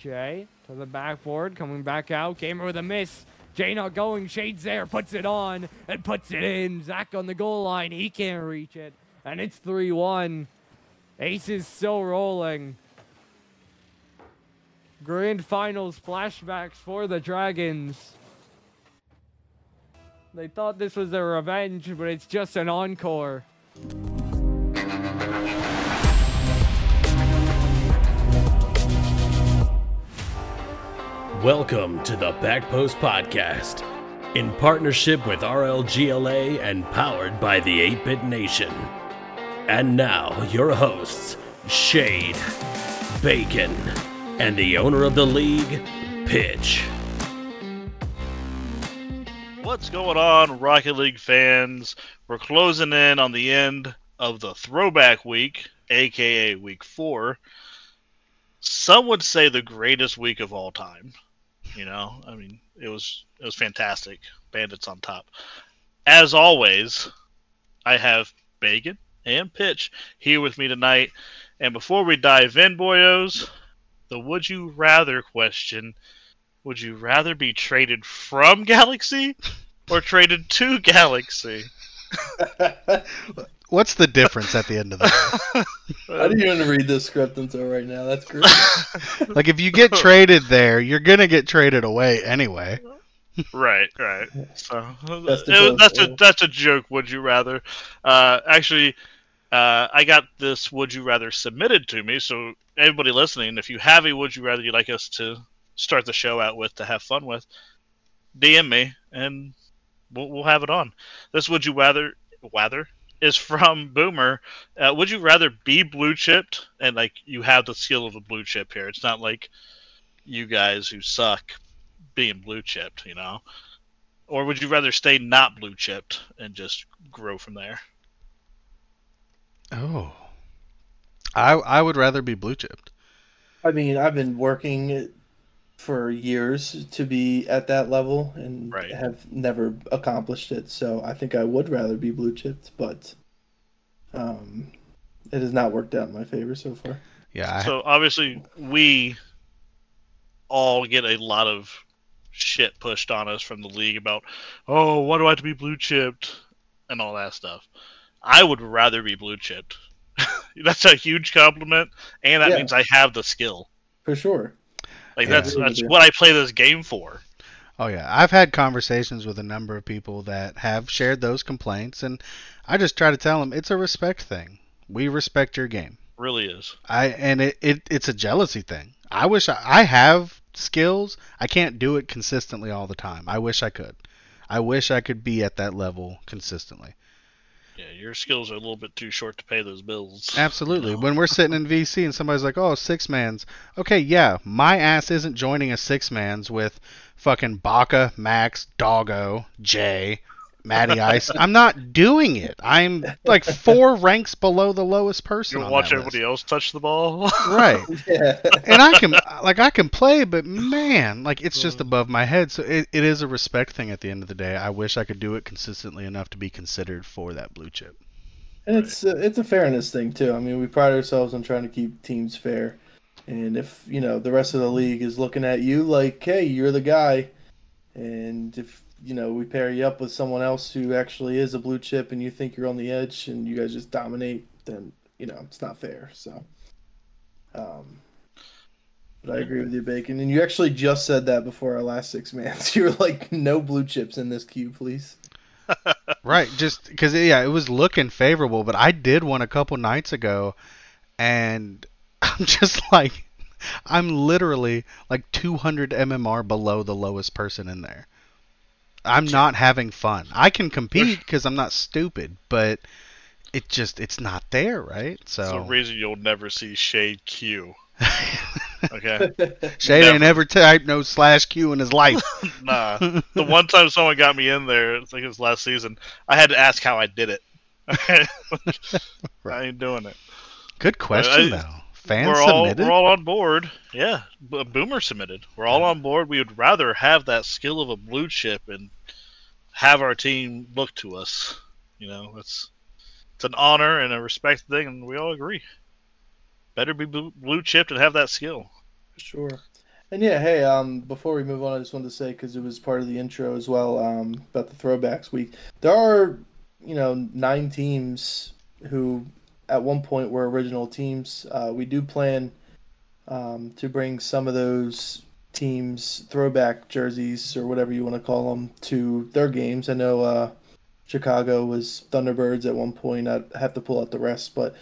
Jay to the backboard, coming back out. Gamer with a miss. Jay not going. Shades there, puts it on and puts it in. Zach on the goal line. He can't reach it. And it's 3 1. Ace is still rolling. Grand finals flashbacks for the Dragons. They thought this was a revenge, but it's just an encore. Welcome to the Backpost Podcast, in partnership with RLGLA and powered by the 8 Bit Nation. And now, your hosts, Shade, Bacon, and the owner of the league, Pitch. What's going on, Rocket League fans? We're closing in on the end of the throwback week, aka week four. Some would say the greatest week of all time. You know, I mean, it was it was fantastic. Bandits on top. As always, I have Bacon and Pitch here with me tonight. And before we dive in, boyos, the would you rather question would you rather be traded from Galaxy or traded to Galaxy? What's the difference at the end of that? I didn't even read this script until right now. That's great. like, if you get traded there, you're gonna get traded away anyway. right, right. So That's it was- that's a that's a joke. Would you rather? Uh, actually, uh, I got this would you rather submitted to me. So everybody listening, if you have a would you rather you'd like us to start the show out with to have fun with, DM me and we'll, we'll have it on. This would you rather rather is from Boomer. Uh, would you rather be blue chipped and like you have the skill of a blue chip here? It's not like you guys who suck being blue chipped, you know? Or would you rather stay not blue chipped and just grow from there? Oh, I I would rather be blue chipped. I mean, I've been working for years to be at that level and Right. have never accomplished it. So I think I would rather be blue chipped, but um, it has not worked out in my favor so far. Yeah, I, So obviously we all get a lot of shit pushed on us from the league about, oh, why do I have to be blue chipped and all that stuff. I would rather be blue chipped. that's a huge compliment, and that Yeah. means I have the skill. For sure. Like Yeah. that's that's what I play this game for. oh yeah, I've had conversations with a number of people that have shared those complaints, and I just try to tell them it's a respect thing. We respect your game. Really is. I and it, it it's a jealousy thing. I wish I, I have skills. I can't do it consistently all the time. I wish I could. I wish I could be at that level consistently. Yeah, your skills are a little bit too short to pay those bills. Absolutely. you know? When we're sitting in VC and somebody's like, "Oh, six mans," okay, yeah, my ass isn't joining a six mans with fucking Baka, Max, Doggo, Jay, Matty Ice. I'm not doing it. I'm like four ranks below the lowest person. you on watch that everybody list. else touch the ball. Right. Yeah. and I can like I can play, but man, like it's just above my head. So it, it is a respect thing at the end of the day. I wish I could do it consistently enough to be considered for that blue chip. And it's uh, it's a fairness thing too. I mean, we pride ourselves on trying to keep teams fair. And if you know the rest of the league is looking at you like, hey, you're the guy, and if you know we pair you up with someone else who actually is a blue chip, and you think you're on the edge, and you guys just dominate, then you know it's not fair. So, um, but I agree with you, Bacon. And you actually just said that before our last six mans. You were like, no blue chips in this queue, please. Right, just because yeah, it was looking favorable, but I did one a couple nights ago, and I'm just like, I'm literally like 200 MMR below the lowest person in there. I'm not having fun. I can compete because I'm not stupid, but it just it's not there, right? It's the So reason you'll never see Shade Q. Okay. Shade ain't ever typed no slash Q in his life. nah. The one time someone got me in there, I think it was last season, I had to ask how I did it. I ain't doing it. Good question I- though. Fan we're all we're all on board. Yeah, B- Boomer submitted. We're all on board. We would rather have that skill of a blue chip and have our team look to us. You know, it's it's an honor and a respect thing, and we all agree. Better be blue, blue chipped and have that skill. Sure. And yeah, hey, um, before we move on, I just wanted to say because it was part of the intro as well um, about the throwbacks week. There are, you know, nine teams who at one point were original teams. Uh, we do plan um, to bring some of those teams throwback jerseys or whatever you want to call them to their games. I know uh, Chicago was Thunderbirds at one point. I'd have to pull out the rest, but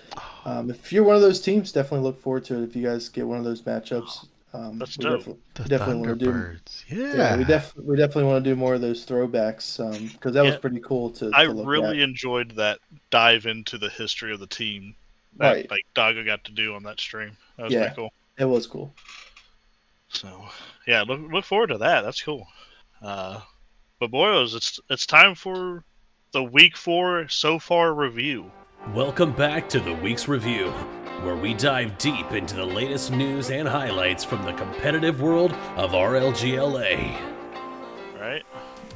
um, if you're one of those teams, definitely look forward to it. If you guys get one of those matchups, um, That's we dope. definitely, The we definitely want to do. Yeah. Yeah, we def we definitely want to do more of those throwbacks because that was pretty cool to. I to look really at. enjoyed that dive into the history of the team that Right. like Dago got to do on that stream. That was Yeah. pretty cool. It was cool. So yeah, look look forward to that. That's cool. Uh, but boys, it's it's time for the week four so far review. Welcome back to the week's review, where we dive deep into the latest news and highlights from the competitive world of RLGLA. Right?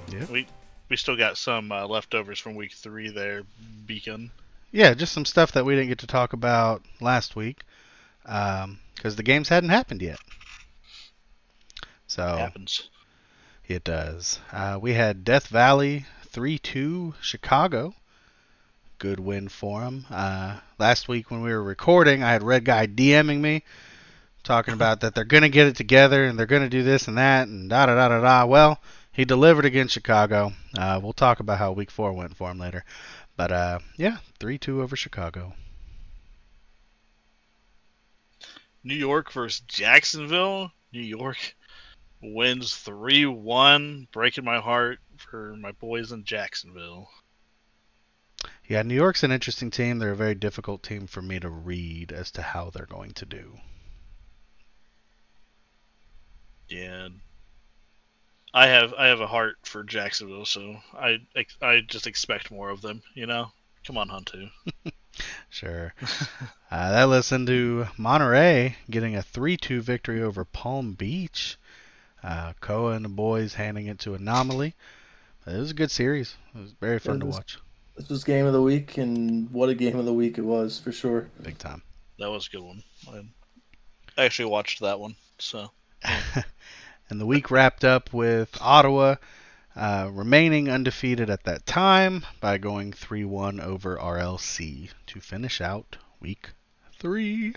Yeah. We we still got some uh, leftovers from week three there, Bacon. Yeah, just some stuff that we didn't get to talk about last week because the games hadn't happened yet. So Happens. it does. Uh, we had Death Valley 3 2 Chicago. Good win for them. Uh, last week when we were recording, I had Red Guy DMing me talking about that they're going to get it together and they're going to do this and that and da da da da da. Well, he delivered against Chicago. Uh, we'll talk about how week four went for him later. But uh, yeah, 3 2 over Chicago. New York versus Jacksonville. New York wins 3 1, breaking my heart for my boys in Jacksonville. Yeah, New York's an interesting team. They're a very difficult team for me to read as to how they're going to do. Yeah. I have I have a heart for Jacksonville, so I I just expect more of them. You know, come on, Huntu. Sure. uh, that listened to Monterey getting a 3 2 victory over Palm Beach. Uh, Koa and the boys handing it to Anomaly. It was a good series. It was very fun It to was- watch. This was game of the week, and what a game of the week it was for sure. Big time. That was a good one. I actually watched that one. So and the week wrapped up with Ottawa uh, remaining undefeated at that time by going 3 1 over RLC to finish out week three.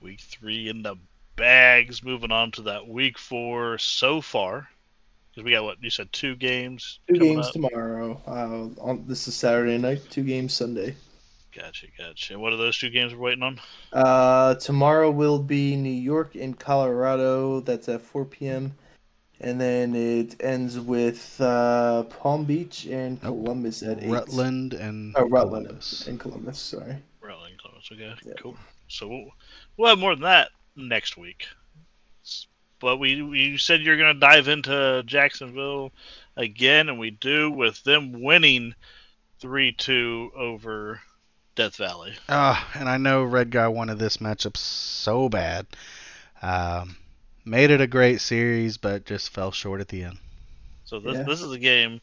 week three in the bags. Moving on to that week four so far. Because we got what you said, two games. Two games up? tomorrow. Uh, on this is Saturday night. Two games Sunday. Gotcha, gotcha. And what are those two games we're waiting on? Uh, tomorrow will be New York and Colorado. That's at 4 p.m. And then it ends with uh, Palm Beach and Columbus at 8. Rutland and Oh, Rutland Columbus. and Columbus, sorry. Rutland Columbus. Okay, Yeah. cool. So we'll, we'll have more than that next week. S- But we we said you're going to dive into Jacksonville again, and we do with them winning three two over Death Valley. Ah, and I know Red Guy wanted this matchup so bad. Um, made it a great series, but just fell short at the end. So this Yeah. this is a game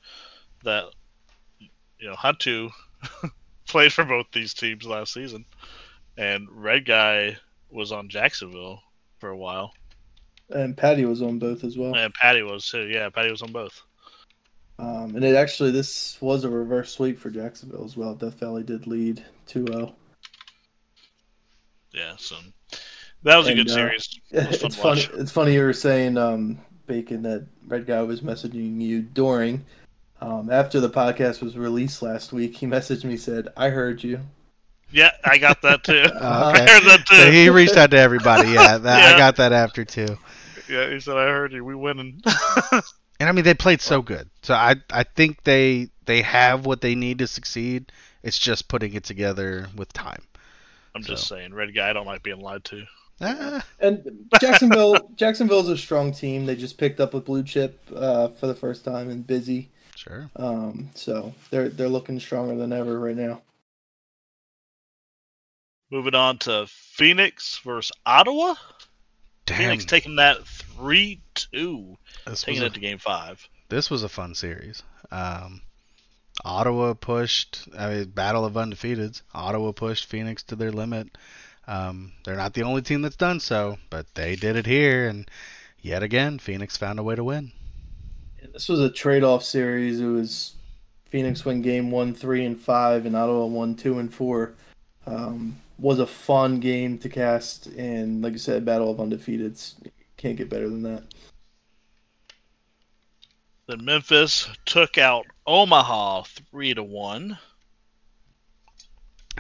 that you know Huntu played for both these teams last season, and Red Guy was on Jacksonville for a while, And Patty was on both as well. and Patty was too. Yeah, Patty was on both. Um, and it actually, this was a reverse sweep for Jacksonville as well. Death Valley did lead 2 0. Yeah, so that was a good uh, series. It was fun It's funny. It's funny you were saying, um, Bacon, that Red Guy was messaging you during. Um, after the podcast was released last week, he messaged me said, "I heard you." Yeah, I got that too. Oh, I okay. heard that too. So he reached out to everybody. Yeah, that, I got that after too. Yeah, he said I heard you. We winning. And I mean, they played so good. So I I think they they have what they need to succeed. It's just putting it together with time. I'm just saying, Red Guy. I don't like being lied to. Ah, And Jacksonville, Jacksonville's a strong team. They just picked up a blue chip uh, for the first time and busy. sure. Um, so they're they're looking stronger than ever right now. Moving on to Phoenix versus Ottawa. Damn, Phoenix taking that three two, this was taking a, it to game five. this was a fun series. Um, Ottawa pushed. I mean, battle of undefeateds. Ottawa pushed Phoenix to their limit. Um, they're not the only team that's done so, but they did it here, and yet again, Phoenix found a way to win. This was a trade-off series. It was Phoenix win game one, three, and five, and Ottawa won two and four. Um, was a fun game to cast, and like I said, battle of undefeateds. Can't get better than that. Then Memphis took out Omaha three to one.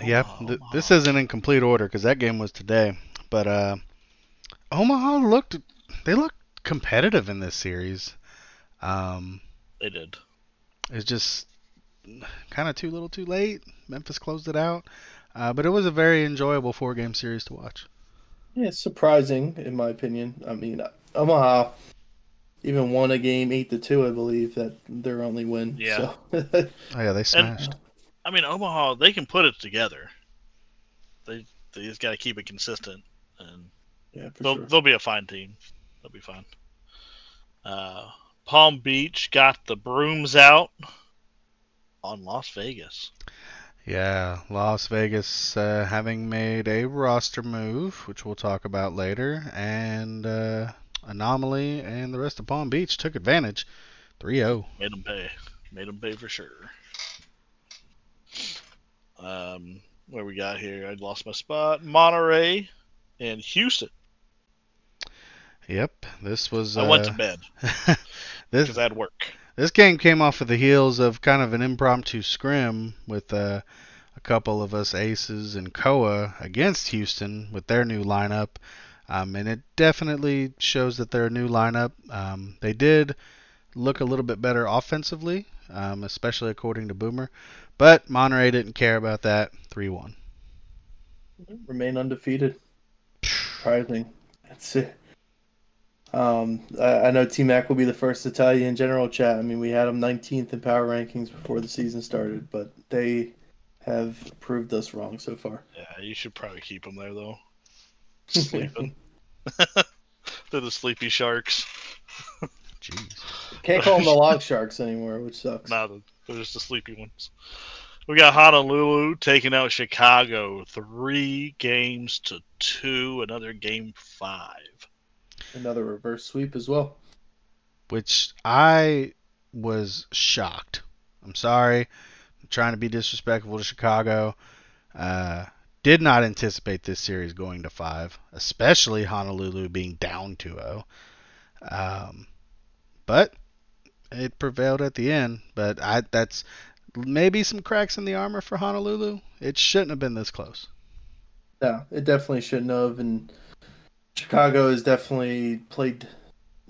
Yep, Omaha, th- Omaha. this isn't in complete order because that game was today. But uh, Omaha looked they looked competitive in this series. Um, They did. it's just kind of too little, too late. Memphis closed it out, uh, but it was a very enjoyable four game series to watch. Yeah, it's surprising in my opinion. I mean, Omaha even won a game eight to two, I believe, that their only win. Yeah. So. Oh yeah, they smashed. I mean, Omaha they can put it together. They they just got to keep it consistent, and yeah, for they'll sure. they'll be a fine team. They'll be fine. Uh, Palm Beach got the brooms out on Las Vegas. Yeah, Las Vegas uh, having made a roster move, which we'll talk about later, and uh, Anomaly and the rest of Palm Beach took advantage. oh. 3-0. Made them pay. Made them pay for sure. Um, where we got here? I lost my spot. Monterey and Houston. Yep, this was. I went to uh, bed this because I had work. This game came off of the heels of kind of an impromptu scrim with uh, a couple of us aces and Koa against Houston with their new lineup. Um, and it definitely shows that they're a new lineup. Um, they did look a little bit better offensively, um, especially according to Boomer. But Monterey didn't care about that. 3 1. remain undefeated. Surprising. That's it. Um, I, I know T Mac will be the first to tell you in general chat. I mean, we had them 19th in power rankings before the season started, but they have proved us wrong so far. Yeah, you should probably keep them there though. Sleeping. They're the sleepy sharks. Jeez. Can't call them the log sharks anymore, which sucks. Nah, they're just the sleepy ones. We got Honolulu taking out Chicago three games to two. Another game five. Another reverse sweep as well. Which I was shocked. I'm sorry. I'm trying to be disrespectful to Chicago. Uh, did not anticipate this series going to five, especially Honolulu being down 2-0. Um, but it prevailed at the end. But I that's maybe some cracks in the armor for Honolulu. It shouldn't have been this close. No, it definitely shouldn't have. And Chicago has definitely played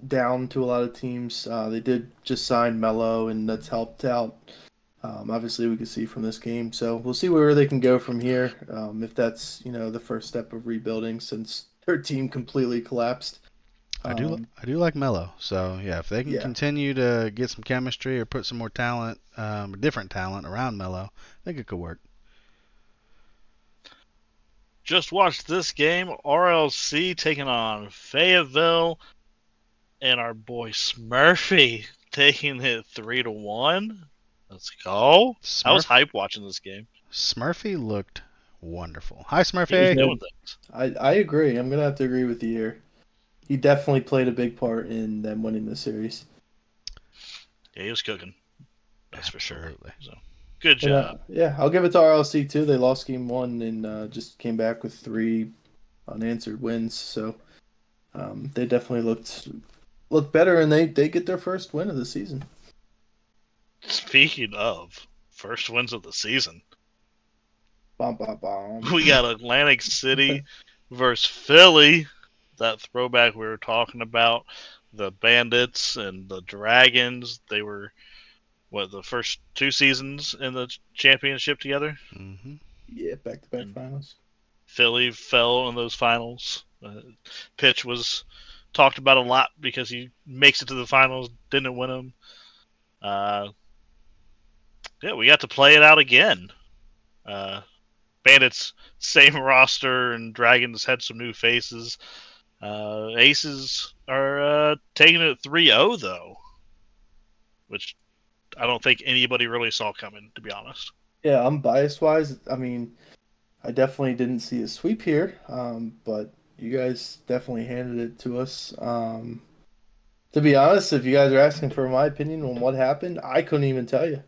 down to a lot of teams. Uh, they did just sign Mello, and that's helped out. Um, obviously, we can see from this game. So we'll see where they can go from here. Um, if that's you know the first step of rebuilding since their team completely collapsed. I do Um, I do like Mello. So yeah, if they can Yeah. continue to get some chemistry or put some more talent, um, different talent around Mello, I think it could work. Just watched this game. RLC taking on Fayetteville, and our boy Smurfy taking it three to one. Let's go. I was hype watching this game. Smurfy looked wonderful. Hi He was Smurfy. doing things. I, I agree. I'm gonna have to agree with you here. He definitely played a big part in them winning the series. Yeah, he was cooking. That's for sure. So, good And, uh, job. yeah, I'll give it to RLC too. They lost game one and uh, just came back with three unanswered wins. So um, they definitely looked looked better, and they they get their first win of the season. Speaking of first wins of the season, Bom, bom, bom. we got Atlantic City versus Philly. That throwback we were talking about, the Bandits and the Dragons. They were what the first two seasons in the championship together. hmm Yeah, back to back finals. Philly fell in those finals. Uh, Pitch was talked about a lot because he makes it to the finals, didn't win them. Uh, yeah, we got to play it out again. Uh, Bandits same roster, and Dragons had some new faces. Uh, Aces are uh, taking it 3-0 though, which I don't think anybody really saw coming, to be honest. Yeah, I'm biased wise. I mean, I definitely didn't see a sweep here, um, but you guys definitely handed it to us. Um, to be honest, if you guys are asking for my opinion on what happened, I couldn't even tell you.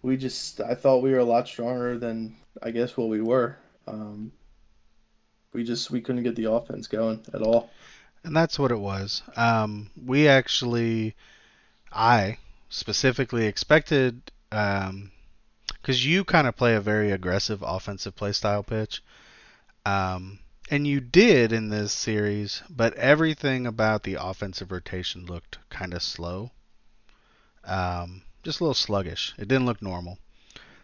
We just, I thought we were a lot stronger than I guess what we were. Um, we just we couldn't get the offense going at all. And that's what it was. Um, we actually, I specifically expected, because um, you kind of play a very aggressive offensive play style pitch. Um, and you did in this series, but everything about the offensive rotation looked kind of slow. Um, just a little sluggish. It didn't look normal.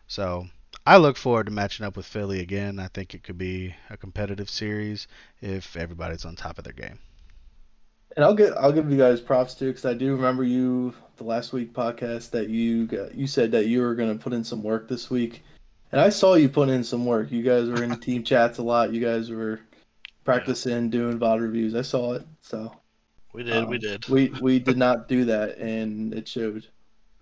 So I look forward to matching up with Philly again. I think it could be a competitive series if everybody's on top of their game. And I'll get I'll give you guys props too because I do remember you the last week podcast that you got, you said that you were going to put in some work this week, and I saw you put in some work. You guys were in team chats a lot. You guys were practicing, doing VOD reviews. I saw it. So we did, um, we did. We we did not do that, and it showed.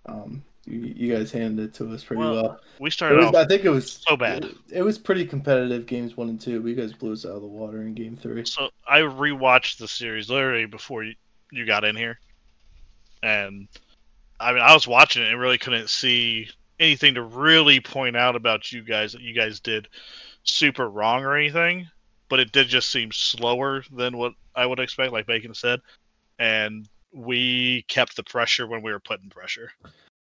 Um, you, you guys handed it to us pretty well. well. We started was, off. I think it was so bad. It, it, was pretty competitive games one and two. We guys blew us out of the water in game three. So I rewatched the series literally before you, you got in here, and I mean I was watching it and really couldn't see anything to really point out about you guys that you guys did super wrong or anything. But it did just seem slower than what I would expect, like Bacon said, and we kept the pressure when we were putting pressure.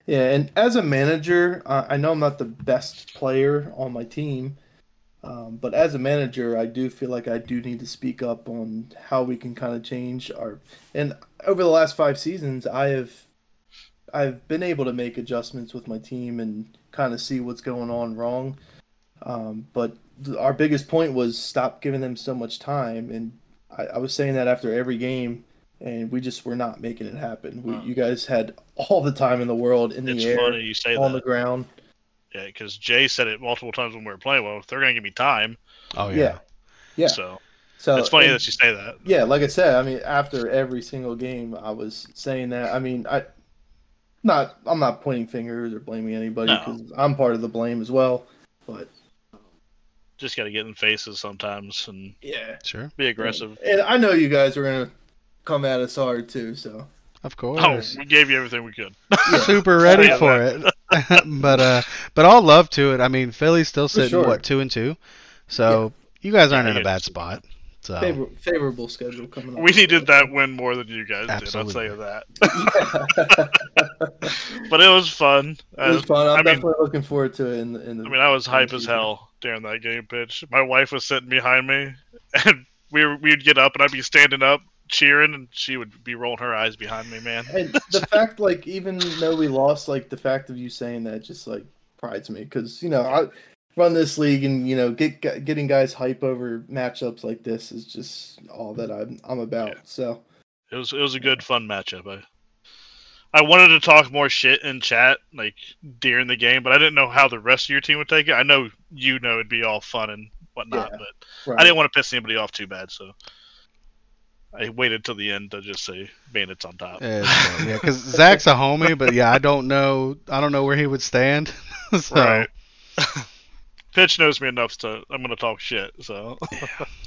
Yeah, and as a manager, uh, I know I'm not the best player on my team, um, but as a manager, I do feel like I do need to speak up on how we can kind of change our. And over the last five seasons, I have, I've been able to make adjustments with my team and kind of see what's going on wrong. Um, but our biggest point was stop giving them so much time, and I, I was saying that after every game and we just were not making it happen. We, You guys had all the time in the world in the it's air, funny you say on that. the ground. Yeah, because Jay said it multiple times when we were playing. Well, if they're gonna give me time. Oh yeah, yeah. yeah. So, so it's funny and, that you say that. Yeah, like I said, I mean, after every single game, I was saying that. I mean, I not I'm not pointing fingers or blaming anybody because no. I'm part of the blame as well. But just got to get in faces sometimes and yeah, sure, be aggressive. And, and I know you guys are gonna come at us hard too. So of course, oh, we gave you everything we could. Super ready for it. but uh, but all love to it. I mean, Philly's still sitting sure. what two and two, so yeah. you guys aren't yeah, in a bad spot. So Favor- favorable schedule coming up. We needed that win more than you guys Absolutely. did. I'll tell you that. but it was fun. It was fun. I'm I definitely mean, looking forward to it. In the, in the I mean, I was hype as hell during that game pitch. My wife was sitting behind me, and we were, we'd get up, and I'd be standing up cheering, and she would be rolling her eyes behind me, man. And the fact, like, even though we lost, like, the fact of you saying that just like prides me because you know I run this league, and you know, get getting guys hype over matchups like this is just all that I'm I'm about. Yeah. So it was it was a good fun matchup. I I wanted to talk more shit in chat like during the game, but I didn't know how the rest of your team would take it. I know you know it'd be all fun and whatnot, yeah, but right. I didn't want to piss anybody off too bad, so I waited till the end to just say Bandits on top. Yeah, yeah, because Zach's a homie, but yeah, I don't know, I don't know where he would stand. so. Right. Pitch knows me enough to I'm gonna talk shit. So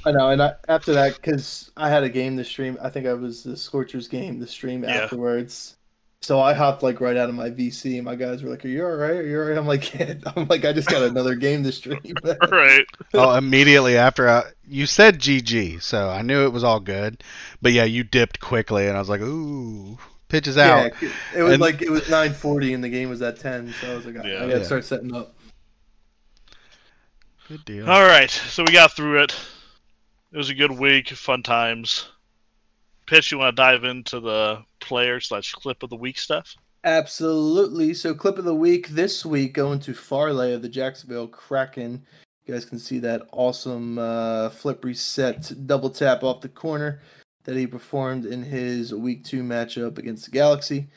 I know, and I, after that, because I had a game to stream. I think I was the Scorchers game to stream yeah. afterwards. So I hopped like right out of my VC, and my guys were like, "Are you all right? Are you all right?" I'm like, yeah. "I'm like, I just got another game to stream." right. Oh, immediately after I, you said GG, so I knew it was all good. But yeah, you dipped quickly, and I was like, "Ooh, pitches out." Yeah, it was and, like it was 9:40, and the game was at 10, so I was like, I, yeah. I got to yeah. start setting up. Good deal. All right, so we got through it. It was a good week, fun times. Pitch, you want to dive into the player slash clip of the week stuff? Absolutely. So, clip of the week this week going to Farley of the Jacksonville Kraken. You guys can see that awesome uh, flip reset double tap off the corner that he performed in his week two matchup against the Galaxy.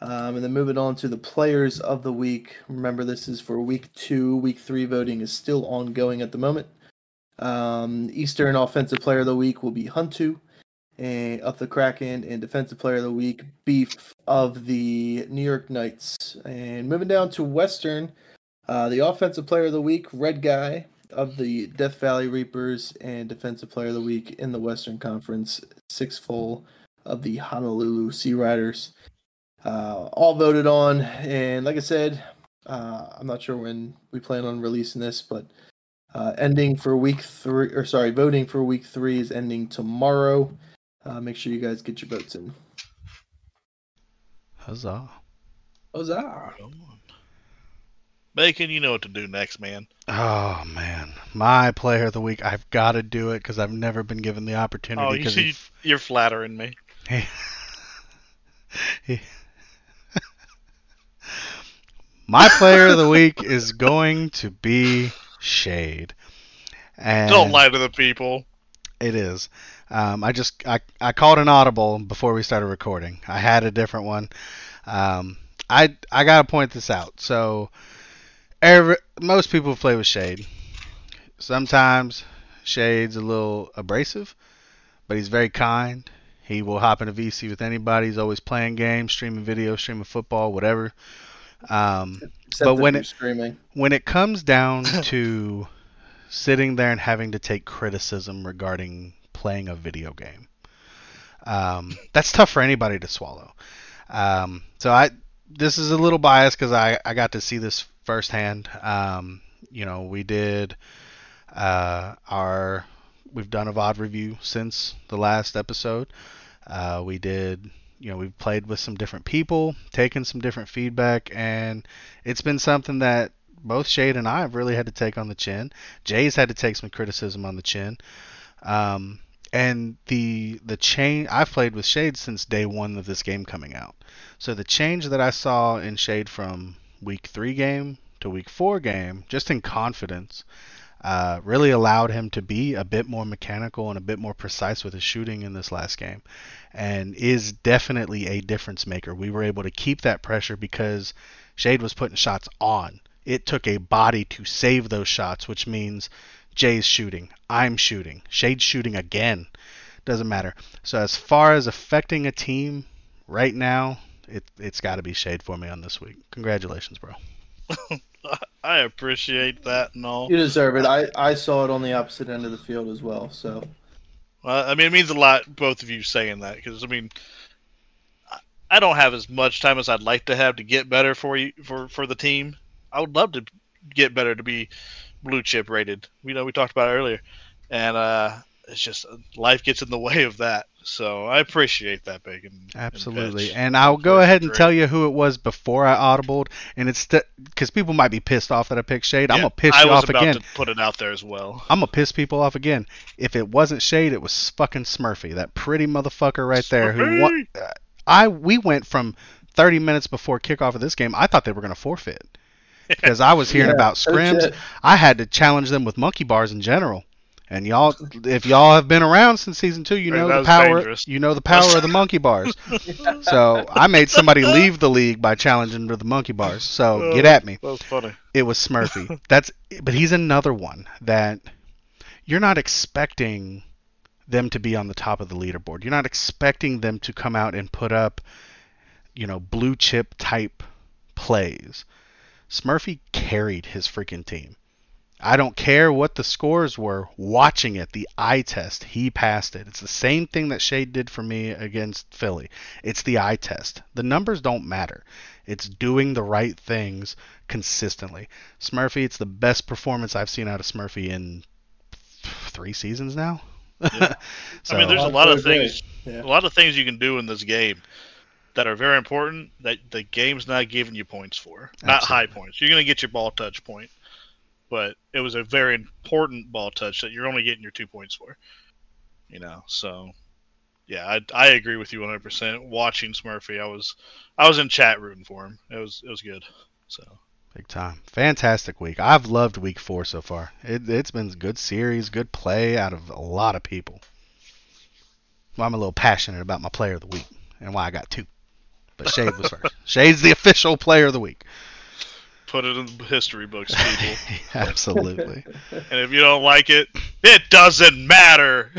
Um, and then moving on to the players of the week. Remember, this is for week two. Week three voting is still ongoing at the moment. Um, Eastern Offensive Player of the Week will be Huntu and of the Kraken, and Defensive Player of the Week, Beef of the New York Knights. And moving down to Western, uh, the Offensive Player of the Week, Red Guy of the Death Valley Reapers and Defensive Player of the Week in the Western Conference. Six full of the Honolulu Sea Riders. Uh, all voted on, and like I said, uh, I'm not sure when we plan on releasing this, but uh, ending for week three, or sorry, voting for week three is ending tomorrow. Uh, make sure you guys get your votes in. Huzzah. Huzzah! Bacon, you know what to do next, man. Oh man, my player of the week. I've got to do it because I've never been given the opportunity. Oh, you 'cause see, he- you're flattering me. he- he- my player of the week is going to be Shade. And Don't lie to the people. It is. Um, I just I, I called an audible before we started recording. I had a different one. Um, I I gotta point this out. So, every, most people play with Shade. Sometimes Shade's a little abrasive, but he's very kind. He will hop in a VC with anybody. He's always playing games, streaming video, streaming football, whatever. Um, But when it- screaming, when it comes down to sitting there and having to take criticism regarding playing a video game, um, that's tough for anybody to swallow. Um, so I this is a little biased because I, I got to see this firsthand. Um, you know, we did uh, our we've done a VOD review since the last episode. Uh, we did you know we've played with some different people, taken some different feedback, and it's been something that both Shade and I have really had to take on the chin. Jay's had to take some criticism on the chin. Um, and the the change I've played with Shade since day one of this game coming out. So the change that I saw in Shade from week three game to week four game, just in confidence, uh, really allowed him to be a bit more mechanical and a bit more precise with his shooting in this last game, and is definitely a difference maker. We were able to keep that pressure because Shade was putting shots on. It took a body to save those shots, which means Jay's shooting, I'm shooting, Shade's shooting again. Doesn't matter. So as far as affecting a team right now, it it's got to be Shade for me on this week. Congratulations, bro. I appreciate that and all. you deserve it. I, I saw it on the opposite end of the field as well. So Well, I mean, it means a lot, both of you saying that, because I mean, I- I don't have as much time as I'd like to have to get better for you for for the team. I would love to get better to be blue chip rated. You know, we talked about it earlier, and uh, it's just life gets in the way of that. So I appreciate that, Bacon. Absolutely. Pitch. And I'll go ahead and great. tell you who it was before I audibled, and it's because people might be pissed off that I picked Shade. I'm gonna piss I you was off about again. to put it out there as well. I'm gonna piss people off again. If it wasn't Shade, it was fucking Smurfy, that pretty motherfucker right there. Who won, Smurfy! I we went from 30 minutes before kickoff of this game. I thought they were gonna forfeit because I was hearing Yeah, about scrims. I had to challenge them with monkey bars in general. And y'all, if y'all have been around since season two, you know that the power. dangerous. You know the power of the monkey bars. So I made somebody leave the league by challenging to the monkey bars. So oh, get at me. That was funny. It was Smurfy. That's but he's another one that you're not expecting them to be on the top of the leaderboard. You're not expecting them to come out and put up, you know, blue chip type plays. Smurfy carried his freaking team. I don't care what the scores were. Watching it, the eye test, he passed it. It's the same thing that Shade did for me against Philly. It's the eye test. The numbers don't matter. It's doing the right things consistently. Smurfy, it's the best performance I've seen out of Smurfy in three seasons now. Yeah. so, I mean, there's a lot of things. Yeah. A lot of things you can do in this game that are very important that the game's not giving you points for. Not high points. You're going to get your ball touch point, but it was a very important ball touch that you're only getting your two points for. You know, so yeah, I, I agree with you 100%. Watching Smurfy, I was I was in chat rooting for him. It was it was good. So Big time. Fantastic week. I've loved week four so far. It, it's been a good series, good play out of a lot of people. Well, I'm a little passionate about my player of the week and why I got two. But Shade was first. Shade's the official player of the week. put it in the history books, people. Absolutely. and if you don't like it, it doesn't matter.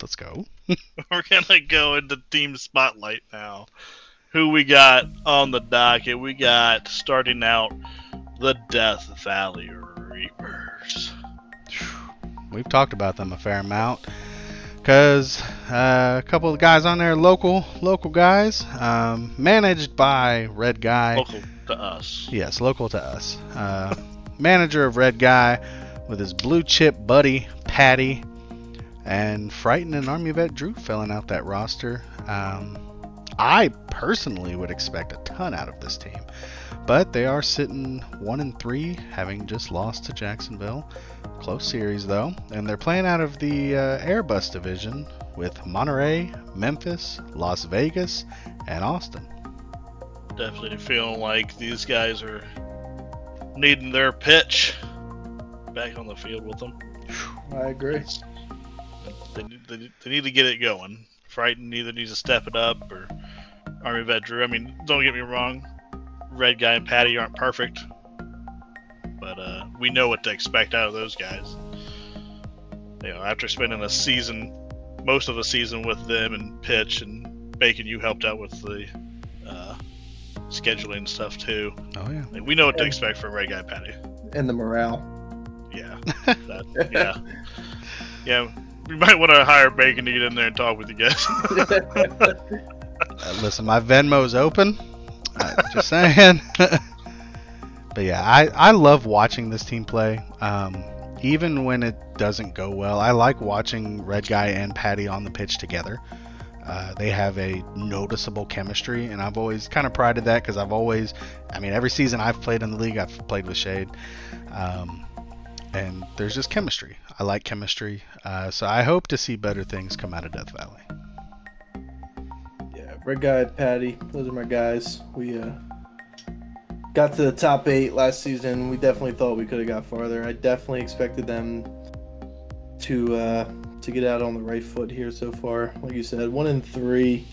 Let's go. We're gonna go into team spotlight now. Who we got on the docket? We got starting out the Death Valley Reapers. we've talked about them a fair amount because uh, a couple of guys on there, local local guys, um, managed by Red Guy. Local to us. Yes, local to us. Uh, manager of Red Guy with his blue chip buddy Patty, and Frightened and Army Vet Drew filling out that roster. Um, I personally would expect a ton out of this team, but they are sitting one and three, having just lost to Jacksonville. Close series though, and they're playing out of the uh, Airbus division with Monterey, Memphis, Las Vegas, and Austin. Definitely feeling like these guys are needing their pitch back on the field with them. I agree. They, need- they, they need to get it going. Frightened either needs to step it up or Army Vet Drew. I mean, don't get me wrong, Red Guy and Patty aren't perfect, but uh, we know what to expect out of those guys. You know, after spending a season, most of the season with them and Pitch and Bacon, you helped out with the uh, scheduling stuff too. Oh yeah. Like, we know what to expect from Red Guy Patty. And the morale. Yeah, that, yeah, yeah. We might want to hire Bacon to get in there and talk with you guys. Uh, listen, my Venmo's open. Uh, just saying. but yeah, I, I love watching this team play. Um, even when it doesn't go well, I like watching Red Guy and Patty on the pitch together. Uh, they have a noticeable chemistry, and I've always kind of prided that because I've always, I mean, every season I've played in the league, I've played with Shade. Um, and there's just chemistry. I like chemistry. Uh, so I hope to see better things come out of Death Valley. Yeah, Red Guy, Patty, those are my guys. We uh, got to the top eight last season. We definitely thought we could have got farther. I definitely expected them to uh, to get out on the right foot here so far. Like you said, one in three.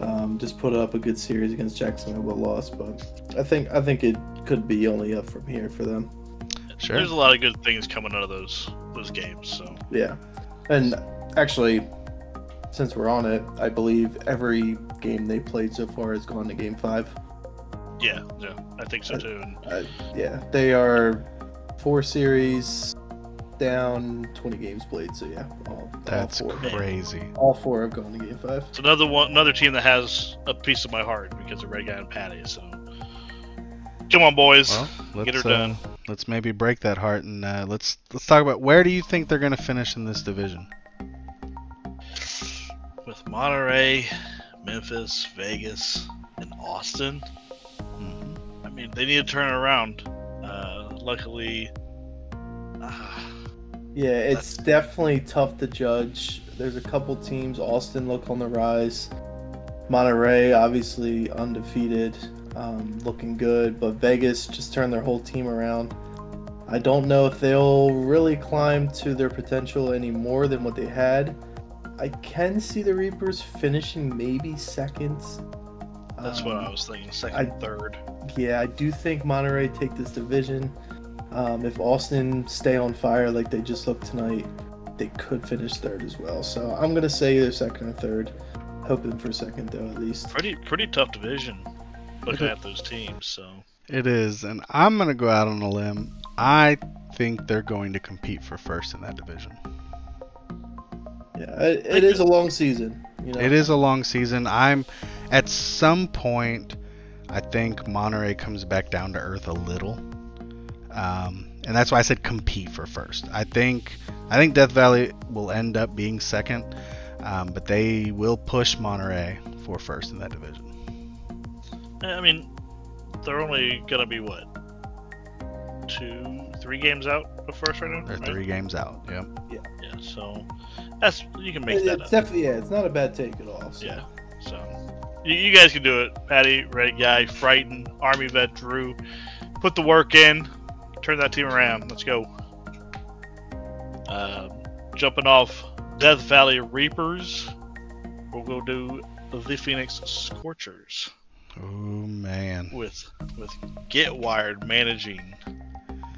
Um, just put up a good series against Jacksonville, but lost. But I think I think it could be only up from here for them. Sure. There's a lot of good things coming out of those those games. So Yeah, and actually, since we're on it, I believe every game they played so far has gone to Game Five. Yeah, yeah, I think so too. And Uh, yeah, they are four series down, 20 games played. So yeah, all, That's all four. crazy. All four have gone to Game Five. it's another one, another team that has a piece of my heart because of Red Guy and Patty. So come on, boys, Well, let's, get her uh, done. let's maybe break that heart and uh, let's let's talk about where do you think they're going to finish in this division? With Monterey, Memphis, Vegas, and Austin. I mean, they need to turn it around. Uh, luckily, uh, Yeah, it's definitely tough to judge. There's a couple teams. Austin look on the rise. Monterey obviously undefeated, um, looking good, but Vegas just turned their whole team around. I don't know if they'll really climb to their potential any more than what they had. I can see the Reapers finishing maybe second. that's what Um, I was thinking. Second, third. Yeah, I do think Monterey take this division. Um, if Austin stay on fire like they just looked tonight, they could finish third as well. So I'm gonna say either second or third. Hoping for second though, at least. Pretty, pretty tough division. Looking at those teams, so It is, and I'm going to go out on a limb. I think they're going to compete for first in that division. Yeah, it, it is a long season. You know, It is a long season. I'm at some point. I think Monterey comes back down to earth a little, um, and that's why I said compete for first. I think I think Death Valley will end up being second, um, but they will push Monterey for first in that division. I mean, they're only gonna be what two, three games out of first right now. They're right? three games out. Yep. Yeah, Yeah. so that's you can make It- that it's up. definitely yeah, it's not a bad take at all. So. Yeah. So you, you guys can do it. Patty, Red Guy, Frighten, Army Vet, Drew. Put the work in. Turn that team around. Let's go. Um, jumping off Death Valley Reapers, we'll go do the Phoenix Scorchers Oh man. with with Get Wired managing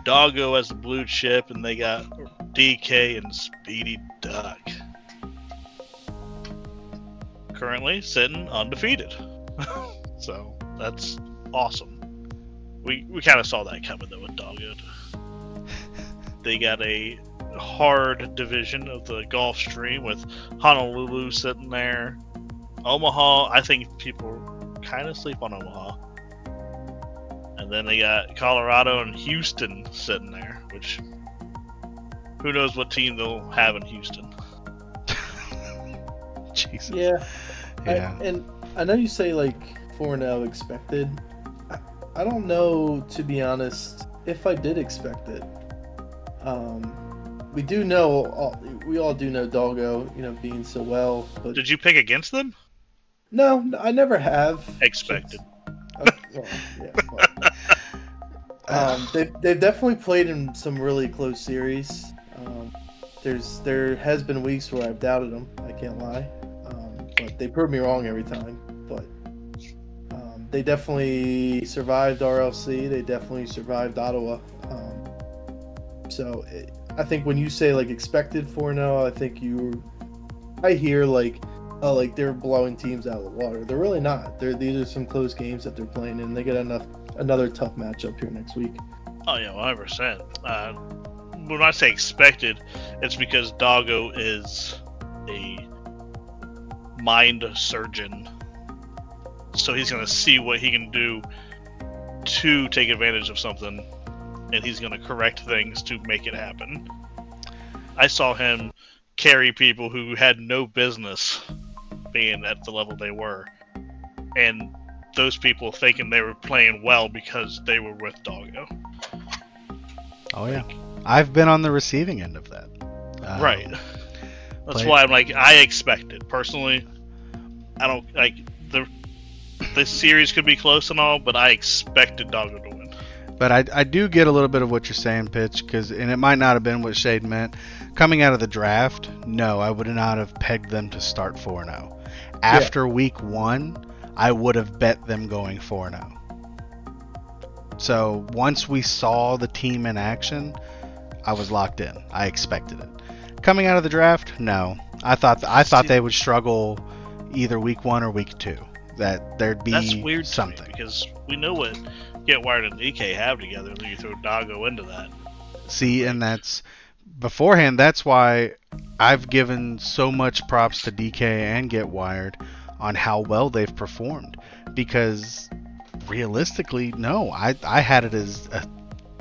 Doggo as the blue chip, and they got DK and Speedy Duck. Currently sitting undefeated. so that's awesome. We we kind of saw that coming though with Doggo. they got a hard division of the Gulf Stream with Honolulu sitting there. Omaha, I think people kind of sleep on Omaha. And then they got Colorado and Houston sitting there, which who knows what team they'll have in Houston. Yeah. Yeah. I, and I know you say like 4 0 expected. I, I don't know, to be honest, if I did expect it. Um, we do know, all, we all do know Doggo, you know, being so well. But Did you pick against them? no, I never have. Expected. Oh, well, yeah, well. um, they've, they've definitely played in some really close series. Um, there's there has been weeks where I've doubted them. I can't lie, they prove me wrong every time. But um, they definitely survived RLC. They definitely survived Ottawa. Um, so it, I think when you say like expected 4-0, I think you, I hear like, oh, like they're blowing teams out of the water. They're really not. They're these are some close games that they're playing, and they get enough another tough matchup here next week. Oh yeah, one hundred percent. Uh, When I say expected, it's because Doggo is a mind surgeon, so he's gonna see what he can do to take advantage of something, and he's gonna correct things to make it happen. I saw him carry people who had no business being at the level they were, and those people thinking they were playing well because they were with Doggo. Oh yeah, I've been on the receiving end of that. Um, right. That's why I'm like I expect it personally. I don't like the the series could be close and all, but I expected Doggo to win. But I, I do get a little bit of what you're saying, pitch, because and it might not have been what Shade meant. Coming out of the draft, no, I would not have pegged them to start 4 0. After week one, I would have bet them going 4 0. So once we saw the team in action, I was locked in. I expected it. Coming out of the draft, no. I thought I thought they would struggle either week one or week two. That there'd be That's weird something. to me because we know what Get Wired and DK have together, and then you throw Doggo into that. See, and that's beforehand. That's why I've given so much props to DK and Get Wired on how well they've performed. Because realistically, no, I I had it as a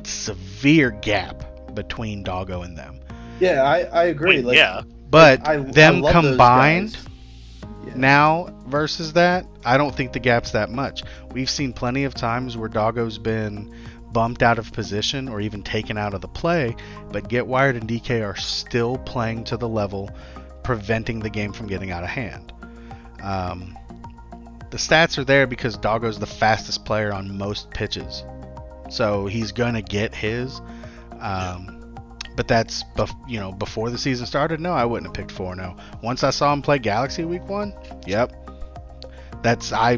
severe gap between Doggo and them. Yeah, I, I agree. Wait, like, yeah, But I, I them love those combined guys. Yeah. now versus that, I don't think the gap's that much. We've seen plenty of times where Doggo's been bumped out of position or even taken out of the play, but Get Wired and DK are still playing to the level, preventing the game from getting out of hand. Um, the stats are there because Doggo's the fastest player on most pitches, so he's gonna get his. Um, but that's bef- you know before the season started. No, I wouldn't have picked 4-0. Once I saw him play Galaxy Week One, yep, that's I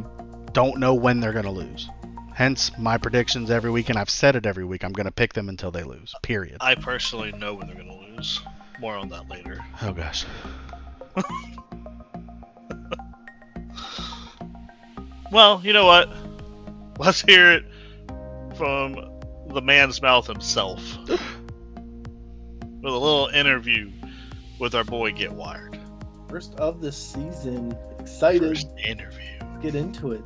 don't know when they're gonna lose. Hence my predictions every week, and I've said it every week. I'm gonna pick them until they lose. Period. I personally know when they're gonna lose. More on that later. Oh gosh. Well, you know what? Let's hear it from the man's mouth himself. with a little interview with our boy Get Wired. First of the season. Excited. First interview. Get into it.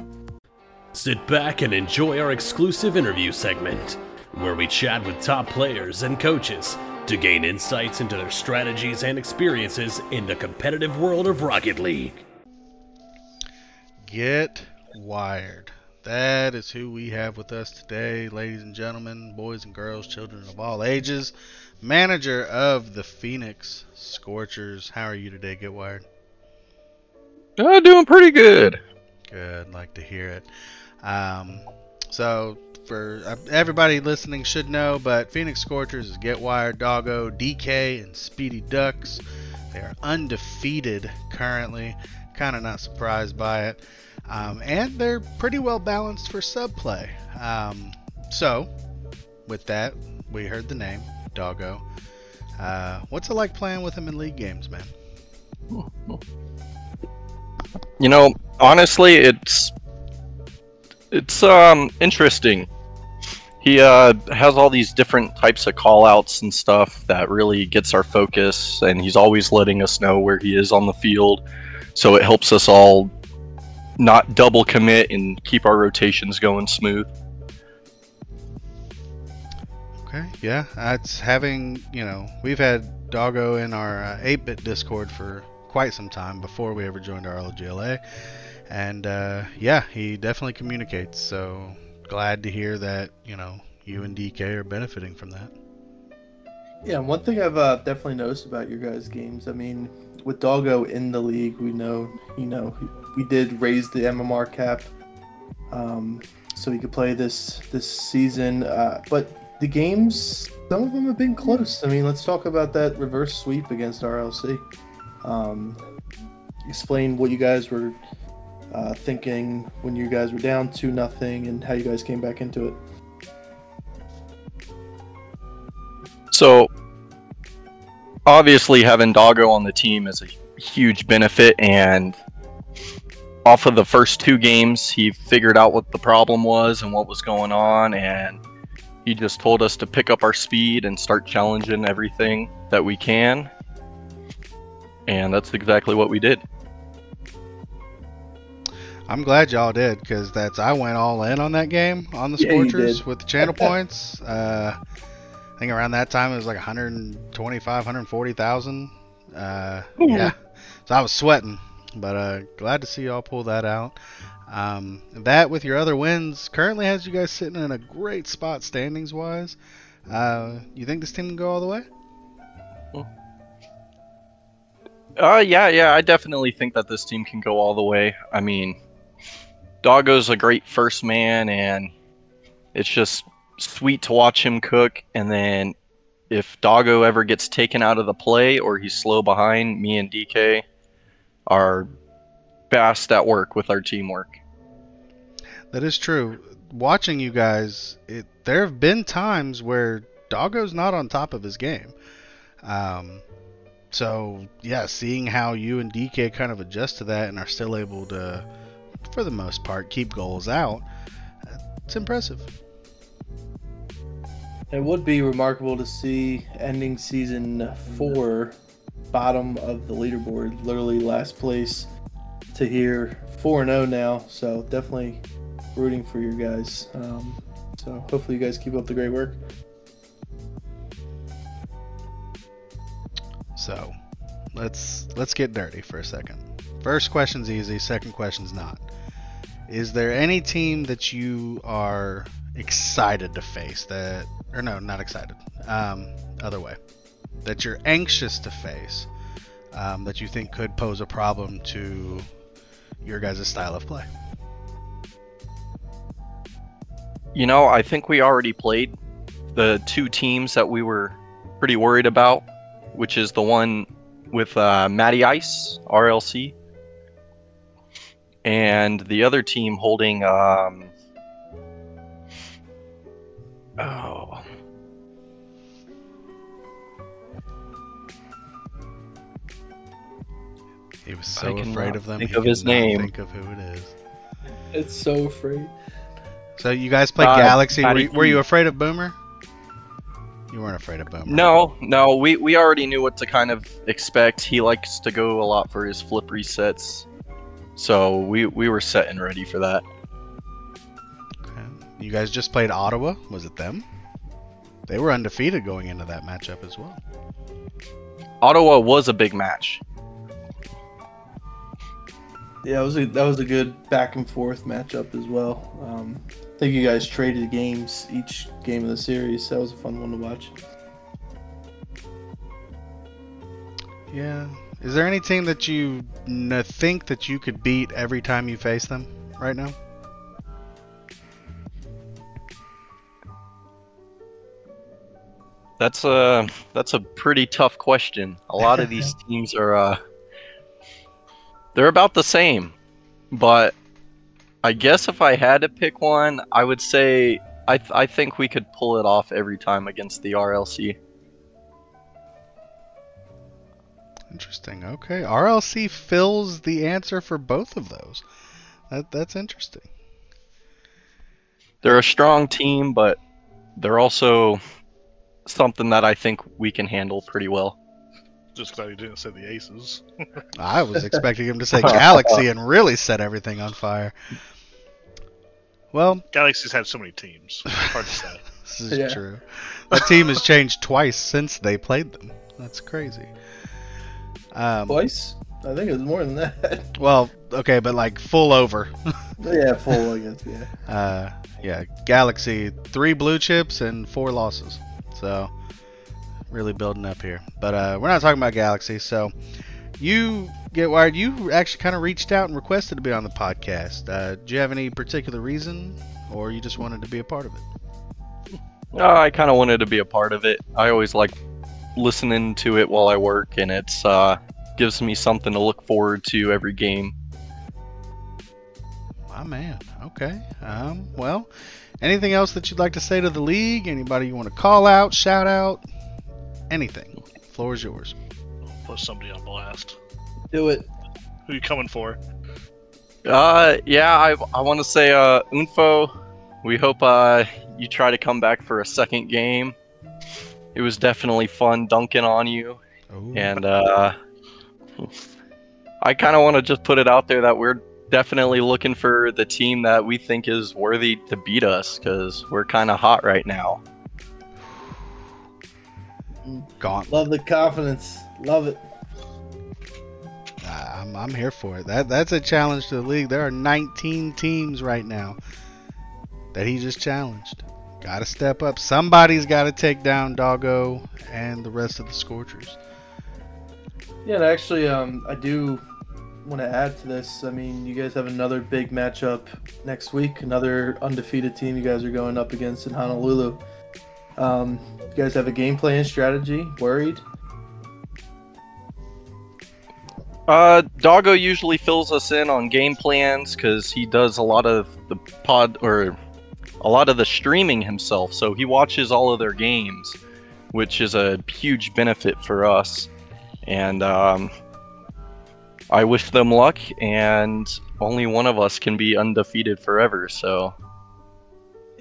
Sit back and enjoy our exclusive interview segment, where we chat with top players and coaches to gain insights into their strategies and experiences in the competitive world of Rocket League. Get wired. That is who we have with us today, ladies and gentlemen, boys and girls, children of all ages. Manager of the Phoenix Scorchers. How are you today, Get Wired? Oh, doing pretty good. Good, like to hear it. Um, so, for uh, everybody listening, should know, but Phoenix Scorchers is Get Wired, Doggo, DK, and Speedy Ducks. They are undefeated currently. Kind of not surprised by it. Um, and they're pretty well balanced for sub play. Um, so, with that, we heard the name, Doggo. Uh, what's it like playing with him in league games, man? You know, honestly, it's it's um interesting. He uh, has all these different types of call outs and stuff that really gets our focus, and he's always letting us know where he is on the field. So it helps us all not double commit and keep our rotations going smooth. Okay, yeah, that's having you know we've had Doggo in our uh, 8-bit Discord for quite some time before we ever joined RLGLA. and uh, yeah, he definitely communicates. So glad to hear that you know you and DK are benefiting from that. Yeah, one thing I've uh, definitely noticed about your guys' games, I mean, with Doggo in the league, we know, you know, we did raise the MMR cap, um, so he could play this this season. Uh, but the games, some of them have been close. I mean, let's talk about that reverse sweep against RLC. Um, explain what you guys were uh, thinking when you guys were down two nothing and how you guys came back into it. So, obviously, having Doggo on the team is a huge benefit, and off of the first two games, he figured out what the problem was and what was going on, and he just told us to pick up our speed and start challenging everything that we can. And that's exactly what we did. I'm glad y'all did because that's I went all in on that game on the Yeah, Scorchers did. with the channel points. Uh, I think around that time it was like 125, 140,000. Uh, yeah, so I was sweating, but uh, glad to see y'all pull that out. Um, that with your other wins currently has you guys sitting in a great spot standings wise. Uh, you think this team can go all the way? Uh, yeah, yeah, I definitely think that this team can go all the way. I mean, Doggo's a great first man, and it's just sweet to watch him cook. And then if Doggo ever gets taken out of the play or he's slow behind, me and DK are fast at work with our teamwork. That is true. Watching you guys, it there have been times where Doggo's not on top of his game. Um, so yeah, seeing how you and DK kind of adjust to that and are still able to, for the most part, keep goals out, it's impressive. It would be remarkable to see ending season four, bottom of the leaderboard, literally last place to here 4 0 now. So definitely rooting for you guys. Um, so hopefully you guys keep up the great work. So let's let's get dirty for a second. First question's easy. Second question's not. Is there any team that you are excited to face that, or no, not excited. Um, other way, that you're anxious to face um, that you think could pose a problem to your guys' style of play? You know, I think we already played the two teams that we were pretty worried about, which is the one with uh, Matty Ice, RLC, and the other team holding. Um, oh, He was so afraid of them. think he of his could not name. Think of who it is. It's so afraid. So you guys played Uh, Galaxy. Were you, were you afraid of Boomer? You weren't afraid of Boomer. no, no, we, we already knew what to kind of expect. He likes to go a lot for his flip resets, so we we were set and ready for that. Okay. You guys just played Ottawa. Was it them? They were undefeated going into that matchup as well. Ottawa was a big match. Yeah, it was a, that was a good back and forth matchup as well. Um, I think you guys traded games each game of the series. That was a fun one to watch. Yeah. Is there any team that you n- think that you could beat every time you face them right now? That's a that's a pretty tough question. A lot of these teams are uh, they're about the same, but I guess if I had to pick one, I would say I th- I think we could pull it off every time against the RLC. Interesting. Okay. RLC fills the answer for both of those. That that's interesting. They're a strong team, but they're also something that I think we can handle pretty well. Just glad he didn't say the Aces. I was expecting him to say Galaxy and really set everything on fire. Well, Galaxy's had so many teams. Hard to say. this is Yeah. true. That team has changed twice since they played them. That's crazy. Um, Twice? I think it was more than that. well, okay, but like full over. yeah, full, I guess. Yeah. Uh, yeah, Galaxy three blue chips and four losses. So really building up here. But uh, we're not talking about Galaxy. So you get wired. You actually kind of reached out and requested to be on the podcast. Uh, do you have any particular reason, or you just wanted to be a part of it? Uh, I kind of wanted to be a part of it. I always like listening to it while I work, and it's uh, gives me something to look forward to every game. My man. Okay. Um. Well, anything else that you'd like to say to the league? Anybody you want to call out, shout out, anything? Floor is yours. Put somebody on blast. Do it. Who you coming for? Uh, yeah, I, I want to say, uh, Unfo, we hope uh, you try to come back for a second game. It was definitely fun dunking on you, Ooh. and uh, I kind of want to just put it out there that we're definitely looking for the team that we think is worthy to beat us because we're kind of hot right now. Gauntlet. Love the confidence. Love it. I'm, I'm here for it. That that's a challenge to the league. There are 19 teams right now that he just challenged. Got to step up. Somebody's got to take down Doggo and the rest of the Scorchers. Yeah, and actually, um, I do want to add to this. I mean, you guys have another big matchup next week. Another undefeated team you guys are going up against in Honolulu. Um, you guys have a game plan strategy. Worried? Uh, Doggo usually fills us in on game plans because he does a lot of the pod or a lot of the streaming himself. So he watches all of their games, which is a huge benefit for us. And um, I wish them luck. And only one of us can be undefeated forever. So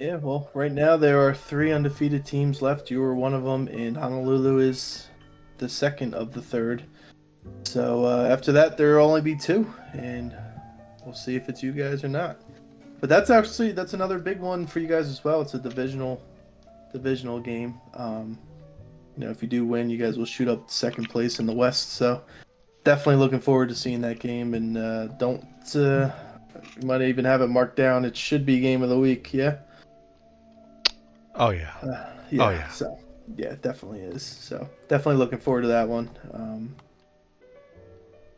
Yeah, well, right now there are three undefeated teams left. You are one of them, and Honolulu is the second of the third. So uh, after that, there will only be two, and we'll see if it's you guys or not. But that's actually that's another big one for you guys as well. It's a divisional divisional game. Um, you know, if you do win, you guys will shoot up second place in the West. So definitely looking forward to seeing that game. And uh, don't uh, you might even have it marked down. It should be game of the week. Yeah. Oh yeah. Uh, yeah, Oh, yeah. So yeah, it definitely is. So definitely looking forward to that one. Um,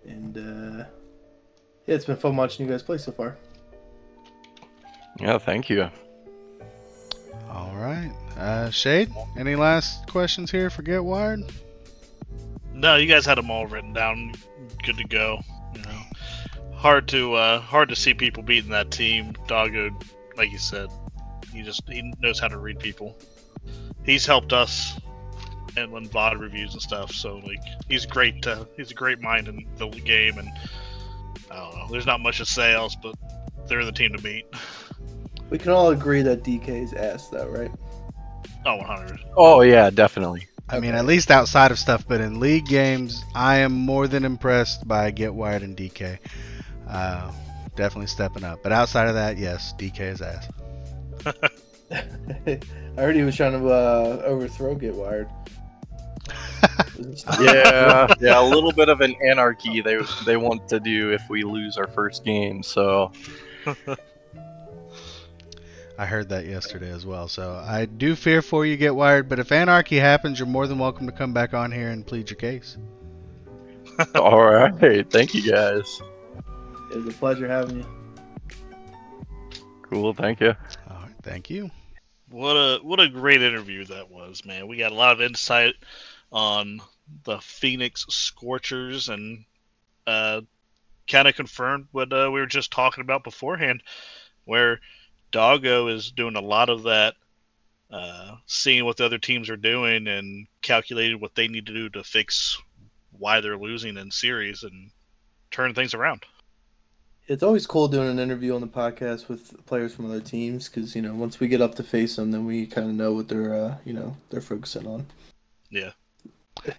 and uh, yeah, it's been fun watching you guys play so far. yeah, thank you. All right. Uh, Shade. Any last questions here for Get Wired? No, you guys had them all written down. Good to go. You know, hard to uh, hard to see people beating that team. Doggo, like you said, he just he knows how to read people. He's helped us and when VOD reviews and stuff. So like he's great. Uh, he's a great mind in the game, and I don't know. There's not much to say else, but they're the team to beat. We can all agree that DK is ass, though, right? Oh, 100. Oh, yeah, definitely. I mean, at least outside of stuff, but in league games, I am more than impressed by Get Wired and DK. Uh, definitely stepping up. But outside of that, yes, DK is ass. I heard he was trying to uh, overthrow Get Wired. yeah, yeah, a little bit of an anarchy they they want to do if we lose our first game. So I heard that yesterday as well. So I do fear for you, Get Wired. But if anarchy happens, you're more than welcome to come back on here and plead your case. all right, thank you guys. It was a pleasure having you. Cool, thank you. Thank you. What a what a great interview that was, man. We got a lot of insight on the Phoenix Scorchers and uh, kind of confirmed what uh, we were just talking about beforehand, where Doggo is doing a lot of that, uh, seeing what the other teams are doing and calculating what they need to do to fix why they're losing in series and turn things around. It's always cool doing an interview on the podcast with players from other teams because you know once we get up to face them, then we kind of know what they're uh, you know they're focusing on. Yeah.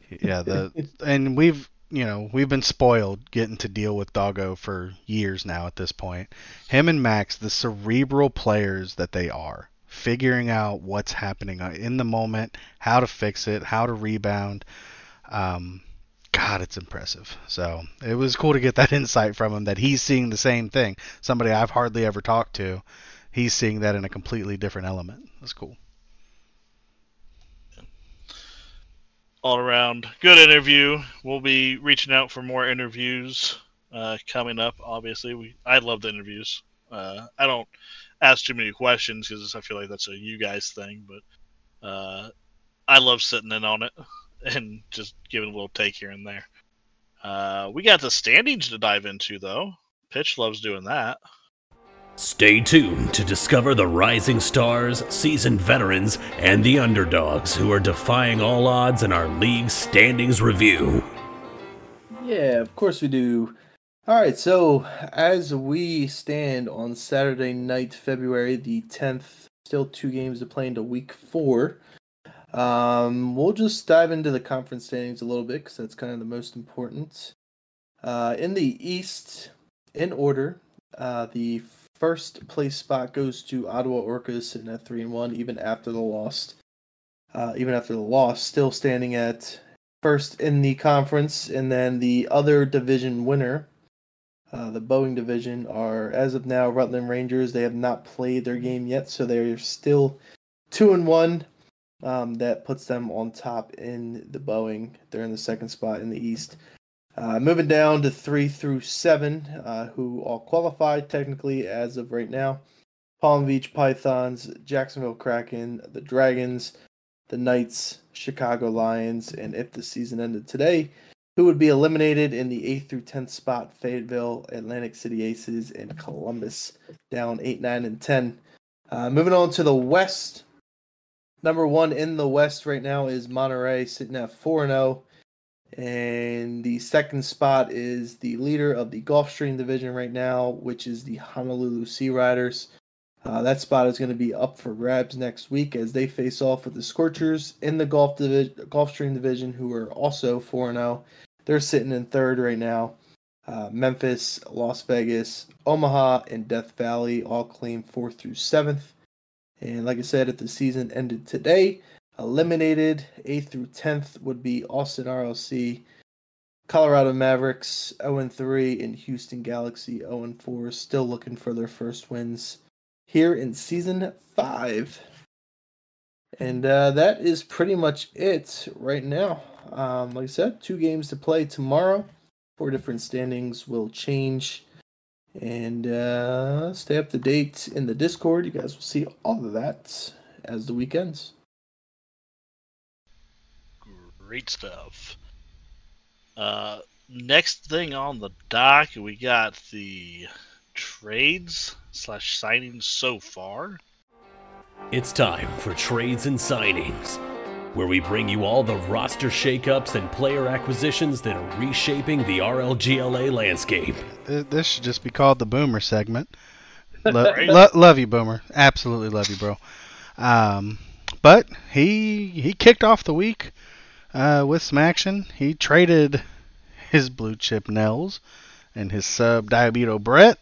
Yeah, the and we've you know we've been spoiled getting to deal with Doggo for years now. At this point, him and Max, the cerebral players that they are, figuring out what's happening uh, in the moment, how to fix it, how to rebound. Um, God, it's impressive. So it was cool to get that insight from him that he's seeing the same thing. Somebody I've hardly ever talked to, he's seeing that in a completely different element. That's cool. all around good interview. We'll be reaching out for more interviews uh, coming up. Obviously, we I love the interviews. Uh, I don't ask too many questions because I feel like that's a you guys thing, but uh, I love sitting in on it and just giving a little take here and there. Uh, we got the standings to dive into though. Pitch loves doing that. Stay tuned to discover the rising stars, seasoned veterans, and the underdogs who are defying all odds in our league standings review. Yeah, of course we do. All right, so as we stand on Saturday night, February the 10th, still two games to play into week four. Um, we'll just dive into the conference standings a little bit because that's kind of the most important. Uh, in the East, in order, uh, the first place spot goes to Ottawa Orcas sitting at three and one, even after the loss. Uh, even after the loss, still standing at first in the conference, and then the other division winner, uh, the Boeing division, are as of now Rutland Rangers. They have not played their game yet, so they're still two and one. Um, that puts them on top in the Boeing. They're in the second spot in the East. Uh, moving down to three through seven, uh, who all qualified technically as of right now. Palm Beach Pythons, Jacksonville Kraken, the Dragons, the Knights, Chicago Lions, and if the season ended today, who would be eliminated in the 8th through 10th spot Fayetteville, Atlantic City Aces, and Columbus down 8, 9, and 10. Uh, moving on to the West. Number one in the West right now is Monterey, sitting at 4 0. And the second spot is the leader of the Gulfstream division right now, which is the Honolulu Sea Riders. Uh, that spot is going to be up for grabs next week as they face off with the Scorchers in the Gulf divi- Gulfstream division, who are also 4 0. They're sitting in third right now. Uh, Memphis, Las Vegas, Omaha, and Death Valley all claim fourth through seventh. And like I said, if the season ended today, eliminated 8th through 10th would be Austin RLC, Colorado Mavericks 0 3, and Houston Galaxy 0 4, still looking for their first wins here in season 5. And uh, that is pretty much it right now. Um, like I said, two games to play tomorrow. Four different standings will change. And uh, stay up to date in the Discord. You guys will see all of that as the weekends. Great stuff. Uh, next thing on the dock, we got the trades slash signings so far. It's time for Trades and Signings, where we bring you all the roster shakeups and player acquisitions that are reshaping the RLGLA landscape. This should just be called the Boomer segment. Lo- lo- love you, Boomer. Absolutely love you, bro. Um, but he he kicked off the week uh, with some action. He traded his blue chip Nels and his sub Diabito Brett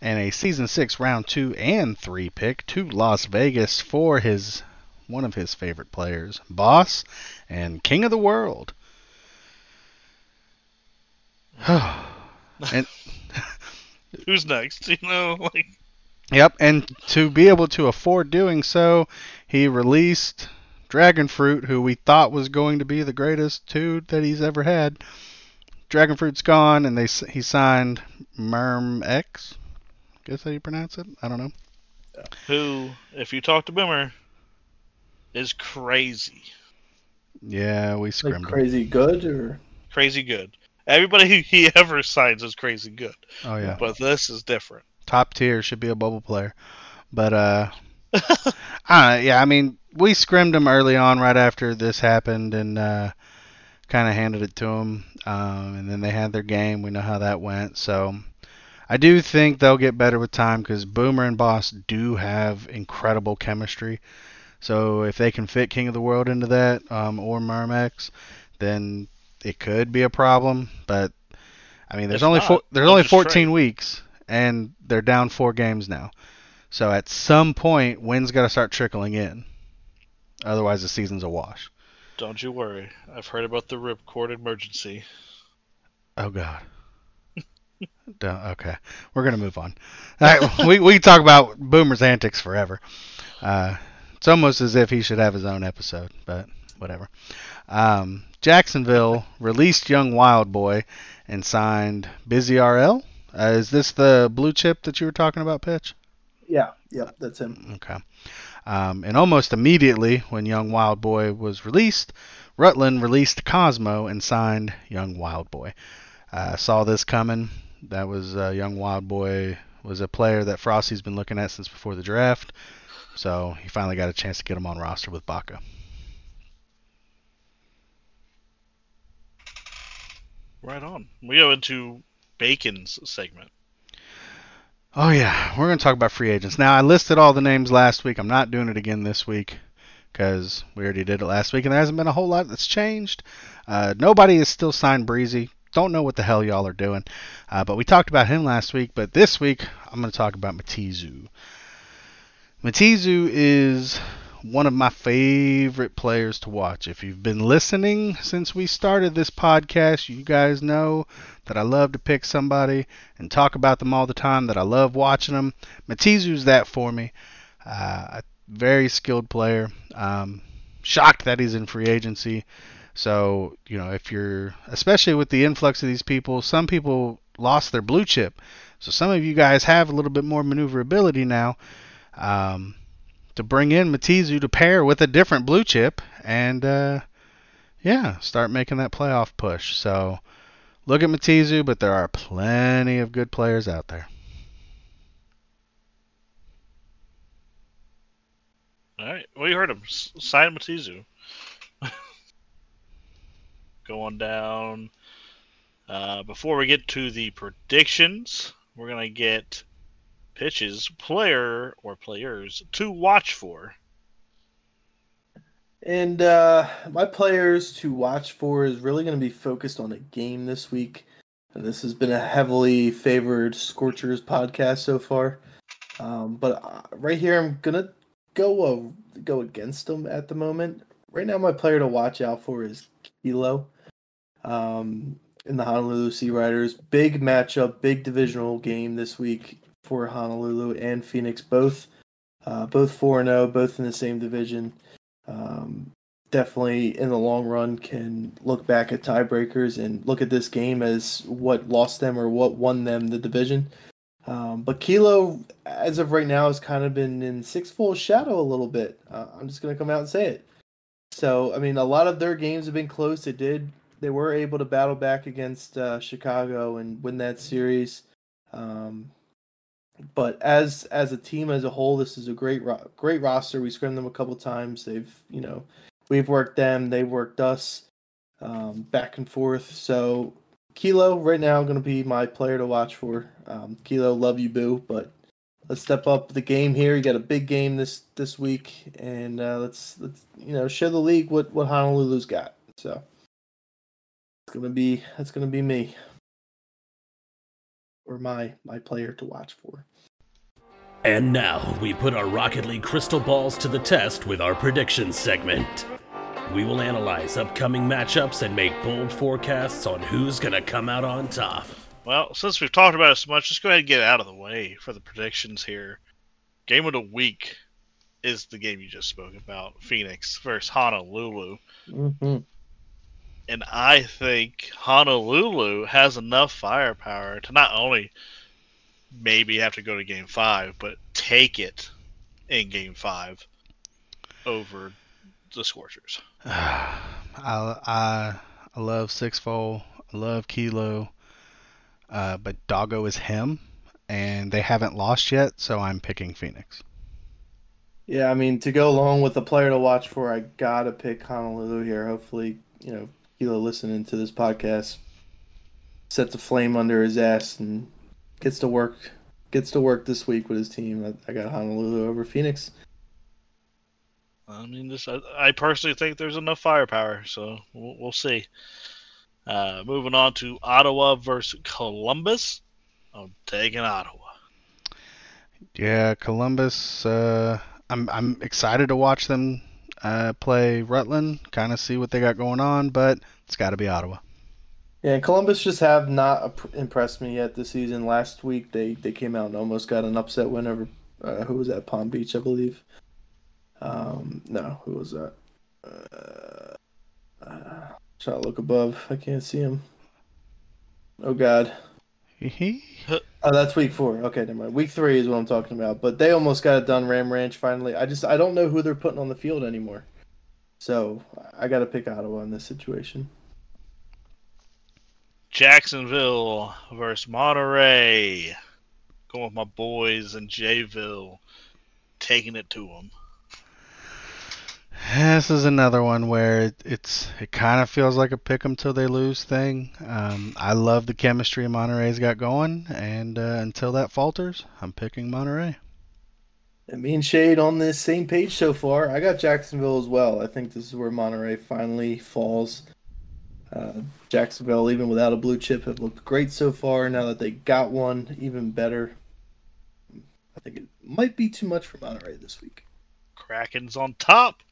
and a season six round two and three pick to Las Vegas for his one of his favorite players, Boss and King of the World. and Who's next? You know, like Yep, and to be able to afford doing so, he released Dragon Fruit, who we thought was going to be the greatest dude that he's ever had. Dragon Fruit's gone, and they he signed Merm X. Guess how you pronounce it? I don't know. who, if you talk to Boomer, is crazy, Yeah, we Like scrimmed him. crazy good or crazy good. Everybody who he ever signs is crazy good, Oh yeah, but this is different. top tier should be a bubble player. But uh, uh yeah, I mean we scrimmed him early on right after this happened and uh, kind of handed it to him. Um, and then they had their game. We know how that went. So I do think they'll get better with time because Boomer and Boss do have incredible chemistry. So if they can fit King of the World into that um, or Mermex, then it could be a problem. But I mean, there's If only not, four, there's only 14 trade. weeks, and they're down four games now. So at some point, wins got to start trickling in. Otherwise, the season's a wash. Don't you worry. I've heard about the ripcord emergency. Oh God. Don't, okay, we're gonna move on. All right, we we talk about Boomer's antics forever. Uh, it's almost as if he should have his own episode, but whatever. Um, Jacksonville released Young Wild Boy and signed Busy RL. Uh, is this the blue chip that you were talking about, Pitch? Yeah, yep, that's him. Okay. Um, and almost immediately, when Young Wild Boy was released, Rutland released Cosmo and signed Young Wild Boy. Uh, saw this coming. That was uh, Young Wild Boy was a player that Frosty's been looking at since before the draft. So he finally got a chance to get him on roster with Baca. Right on. We go into Bacon's segment. Oh yeah, we're gonna talk about free agents. Now I listed all the names last week. I'm not doing it again this week because we already did it last week, and there hasn't been a whole lot that's changed. Uh, nobody is still signed Breezy. Don't know what the hell y'all are doing. Uh, but we talked about him last week. But this week I'm gonna talk about Matizu. Matizu is one of my favorite players to watch. If you've been listening since we started this podcast, you guys know that I love to pick somebody and talk about them all the time, that I love watching them. Matizu's that for me. Uh, a very skilled player. Um, shocked that he's in free agency. So, you know, if you're, especially with the influx of these people, some people lost their blue chip. So some of you guys have a little bit more maneuverability now um, to bring in Matizu to pair with a different blue chip and, uh, yeah, start making that playoff push. So, look at Matizu, but there are plenty of good players out there. All right. Well, you heard him. Sign Matizu. Going down. Uh, before we get to the predictions, we're gonna get pitches, player or players to watch for. And uh, my players to watch for is really going to be focused on a game this week. And this has been a heavily favored Scorchers podcast so far. Um, but uh, right here, I'm gonna go uh, go against them at the moment. Right now, my player to watch out for is Kilo. Um, in the Honolulu Sea Riders, big matchup, big divisional game this week for Honolulu and Phoenix, both uh, both four and zero, both in the same division um, definitely in the long run can look back at tiebreakers and look at this game as what lost them or what won them the division. Um, but Kilo, as of right now, has kind of been in Sixfold shadow a little bit. Uh, I'm just going to come out and say it. So, I mean, a lot of their games have been close. They did, they were able to battle back against uh, Chicago and win that series. Um, but as as a team as a whole, this is a great ro- great roster. We scrimmed them a couple times. They've you know we've worked them, they've worked us um, back and forth. So Kilo right now going to be my player to watch for. Um, Kilo, love you, boo. But let's step up the game here. You got a big game this this week, and uh, let's let's you know show the league what what Honolulu's got. So it's gonna be that's gonna be me or my my player to watch for. And now we put our Rocket League crystal balls to the test with our predictions segment. We will analyze upcoming matchups and make bold forecasts on who's gonna come out on top. Well, since we've talked about it so much, let's go ahead and get it out of the way for the predictions here. Game of the week is the game you just spoke about Phoenix versus Honolulu. Mm-hmm. And I think Honolulu has enough firepower to not only maybe have to go to game five, but take it in game five over the Scorchers. I, I I love Sixfold. I love Kilo. Uh, but Doggo is him, and they haven't lost yet, so I'm picking Phoenix. Yeah, I mean to go along with the player to watch for, I gotta pick Honolulu here. Hopefully, you know, Kilo listening to this podcast sets a flame under his ass and gets to work gets to work this week with his team. I, I got Honolulu over Phoenix. I mean, this I, I personally think there's enough firepower, so we'll, we'll see. Uh, moving on to Ottawa versus Columbus. I'm taking Ottawa. Yeah, Columbus. Uh, I'm I'm excited to watch them uh, play Rutland, kind of see what they got going on, but it's got to be Ottawa. Yeah, Columbus just have not impressed me yet this season. Last week they, they came out and almost got an upset win over uh, who was that Palm Beach, I believe. Um, no, who was that? Uh, uh, trying to look above. I can't see him. Oh God. oh, that's week four. Okay, never mind. Week three is what I'm talking about. But they almost got it done. Ram Ranch finally. I just I don't know who they're putting on the field anymore. So I got to pick Ottawa in this situation. Jacksonville versus Monterey. Going with my boys in Jayville, taking it to them. This is another one where it, it's it kind of feels like a pick 'em till they lose thing. Um, I love the chemistry Monterey's got going, and uh, until that falters, I'm picking Monterey. And me and Shade on this same page so far. I got Jacksonville as well. I think this is where Monterey finally falls. Uh, Jacksonville, even without a blue chip, have looked great so far. Now that they got one, even better. I think it might be too much for Monterey this week. Kraken's on top.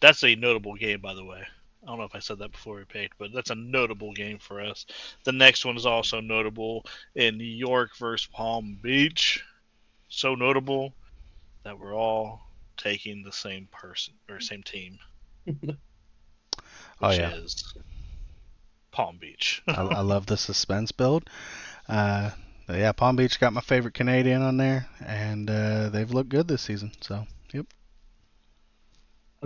That's a notable game, by the way. I don't know if I said that before we paid, but that's a notable game for us. The next one is also notable in New York versus Palm Beach. So notable that we're all taking the same person or same team. oh yeah, is Palm Beach. I, I, love the suspense build. Uh, yeah, Palm Beach got my favorite Canadian on there, and uh, they've looked good this season. So, yep.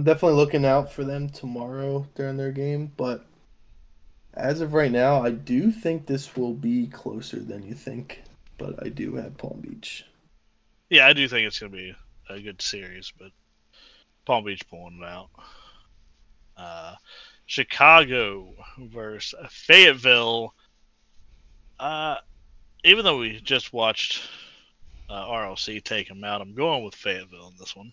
I'm definitely looking out for them tomorrow during their game, but as of right now, I do think this will be closer than you think. But I do have Palm Beach. Yeah, I do think it's going to be a good series, but Palm Beach pulling it out. Uh, Chicago versus Fayetteville. Uh, even though we just watched uh, RLC take them out, I'm going with Fayetteville in this one.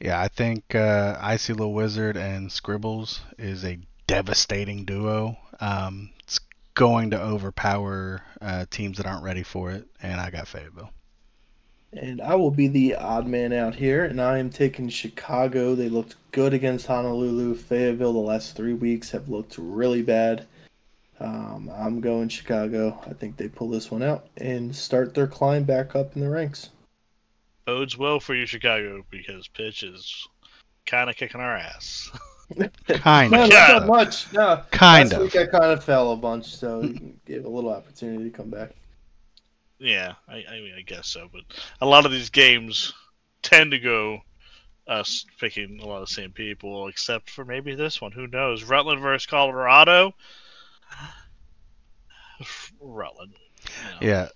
Yeah, I think uh, Icy Little Wizard and Scribbles is a devastating duo. Um, it's going to overpower uh, teams that aren't ready for it, and I got Fayetteville. And I will be the odd man out here, and I am taking Chicago. They looked good against Honolulu. Fayetteville, the last three weeks, have looked really bad. Um, I'm going Chicago. I think they pull this one out and start their climb back up in the ranks bodes well for you, Chicago, because pitch is kind of kicking our ass. kind of. No, not much. No. Kind Last of. week I kind of fell a bunch, so gave a little opportunity to come back. Yeah, I, I mean, I guess so. But a lot of these games tend to go us picking a lot of the same people, except for maybe this one. Who knows? Rutland versus Colorado. Rutland. You know. Yeah,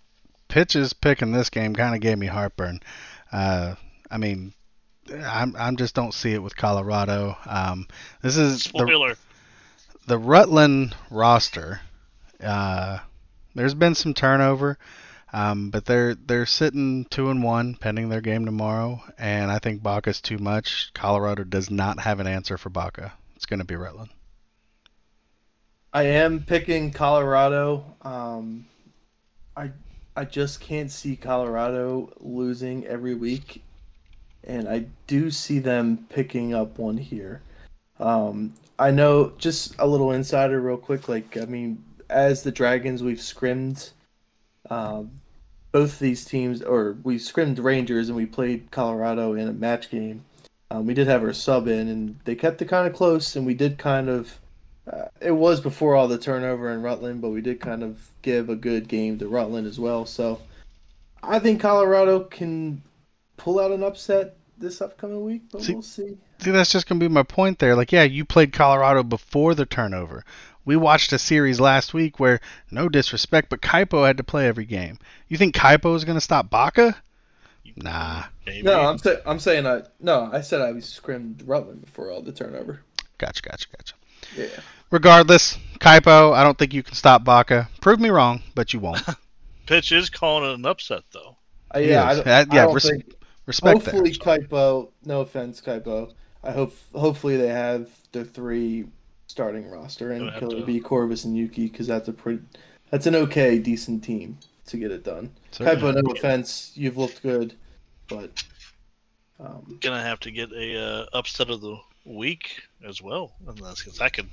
pitches picking this game kind of gave me heartburn. Uh, I mean, I'm I'm just don't see it with Colorado. Um, this is Spoiler. the the Rutland roster. Uh, there's been some turnover, um, but they're they're sitting two and one pending their game tomorrow, and I think Baca's too much. Colorado does not have an answer for Baca. It's going to be Rutland. I am picking Colorado. Um, I I just can't see Colorado losing every week, and I do see them picking up one here. Um, I know just a little insider, real quick. Like, I mean, as the Dragons, we've scrimmed um, both these teams, or we scrimmed Rangers and we played Colorado in a match game. Um, we did have our sub in, and they kept it kind of close, and we did kind of uh, it was before all the turnover in Rutland, but we did kind of give a good game to Rutland as well. So I think Colorado can pull out an upset this upcoming week, but see, we'll see. See, that's just gonna be my point there. Like, yeah, you played Colorado before the turnover. We watched a series last week where, no disrespect, but Kaipo had to play every game. You think Kaipo is gonna stop Baca? Nah. Maybe. No, I'm, sa- I'm saying I no. I said I was scrimmed Rutland before all the turnover. Gotcha, gotcha, gotcha. Yeah. Regardless, Kaipo, I don't think you can stop Baca. Prove me wrong, but you won't. Pitch is calling it an upset, though. Uh, yeah, I don't, I yeah, don't res- think. Respect hopefully, that. Kaipo. No offense, Kaipo. I hope. Hopefully, they have the three starting roster and Gonna have Killer to- B, Corvus, and Yuki because that's a pretty. That's an okay, decent team to get it done. Certainly. Kaipo, no offense, you've looked good, but um, Gonna have to get a uh, upset of the week as well, unless because that could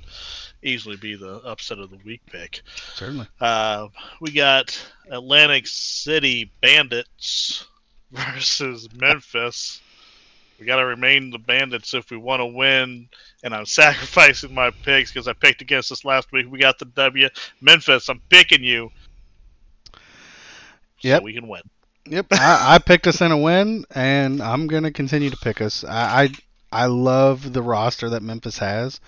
easily be the upset of the week pick. Certainly. Uh, we got Atlantic City Bandits versus Memphis. We got to remain the Bandits if we want to win. And I'm sacrificing my picks because I picked against us last week. We got the W. Memphis, I'm picking you. Yep. So we can win. Yep, I, I picked us in a win, and I'm gonna continue to pick us. I I, I love the roster that Memphis has,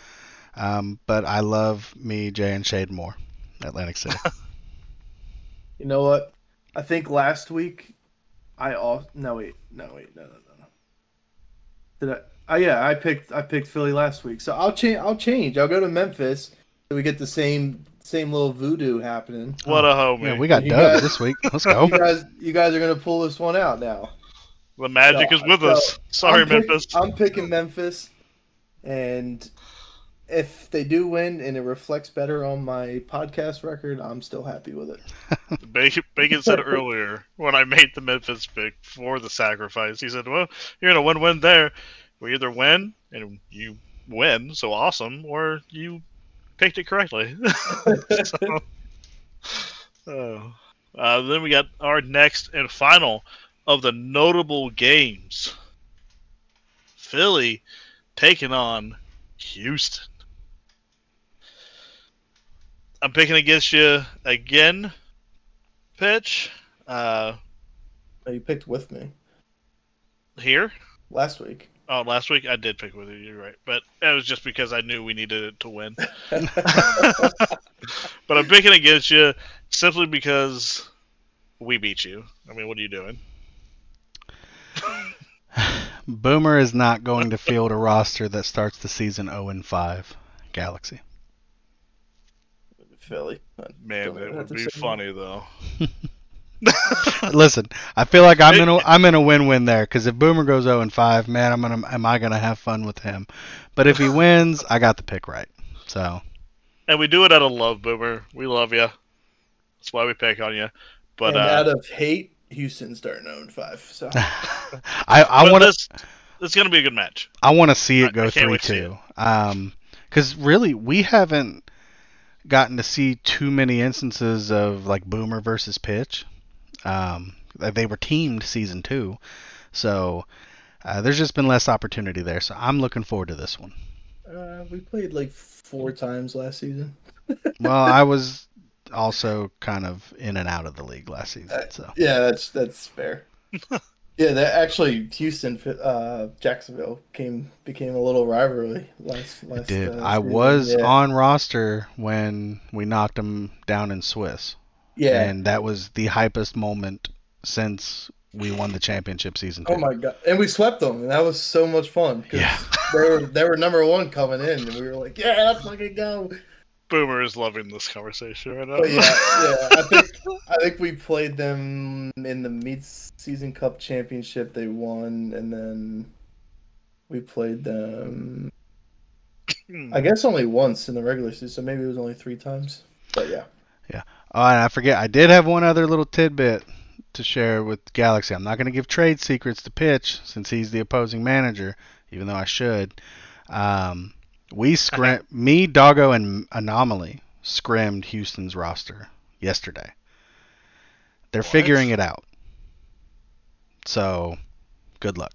um, but I love me Jay and Shade more. Atlantic City. you know what? I think last week, I all no wait no wait no no no no. Did I? Oh yeah, I picked I picked Philly last week, so I'll change. I'll change. I'll go to Memphis. So we get the same same little voodoo happening. What a homie. yeah, we got You dubs this week. Let's go. You guys, you guys are gonna pull this one out now. The magic So- is with so us. Sorry, I'm pick- Memphis. I'm picking Memphis, and if they do win and it reflects better on my podcast record, I'm still happy with it. Bacon, Bacon said earlier when I made the Memphis pick for the sacrifice, he said, "Well, you're in a win-win there. We either win and you win, so awesome, or you picked it correctly." so, oh. uh, then we got our next and final of the notable games: Philly taking on Houston. I'm picking against you again, pitch. Uh, Oh, you picked with me here. last week. Oh, last week I did pick with you. You're right, but that was just because I knew we needed it to win. but I'm picking against you simply because we beat you. I mean, what are you doing? Boomer is not going to field a roster that starts the season 0 and 5. Galaxy. Philly. Man, Don't it would be say funny though. Listen, I feel like I'm in a I'm in a win-win there because if Boomer goes 0 and 5, man, I'm gonna am I gonna have fun with him? But if he wins, I got the pick right. So And we do it out of love, Boomer. We love you. That's why we pick on you. But and uh, out of hate, Houston's starting 0 5. So I I want to this, it's gonna be a good match. I want to see it go three wait to see two. Um, because really we haven't gotten to see too many instances of like Boomer versus Pitch. Um, they were teamed season two, so uh, there's just been less opportunity there. So I'm looking forward to this one. uh, we played like four times last season. Well, I was also kind of in and out of the league last season, so Yeah, that's that's fair. yeah, that actually Houston, uh, Jacksonville came became a little rivalry last last. did uh, I was yeah. on roster when we knocked them down in Swiss. Yeah. and that was the hypest moment since we won the championship season two. Oh my god! And we swept them, and that was so much fun. 'cause Yeah. they were they were number one coming in, and we were like, yeah, let's fucking go. Boomer is loving this conversation right now. But yeah, yeah, I think I think we played them in the mid season cup championship. They won, and then we played them. Hmm. I guess only once in the regular season, so maybe it was only three times. But yeah. yeah, Oh, and I forget, I did have one other little tidbit to share with Galaxy. I'm not going to give trade secrets to Pitch since he's the opposing manager, even though I should. Um, we scrim, me, Doggo, and Anomaly scrimmed Houston's roster yesterday. They're What? figuring it out. So, good luck.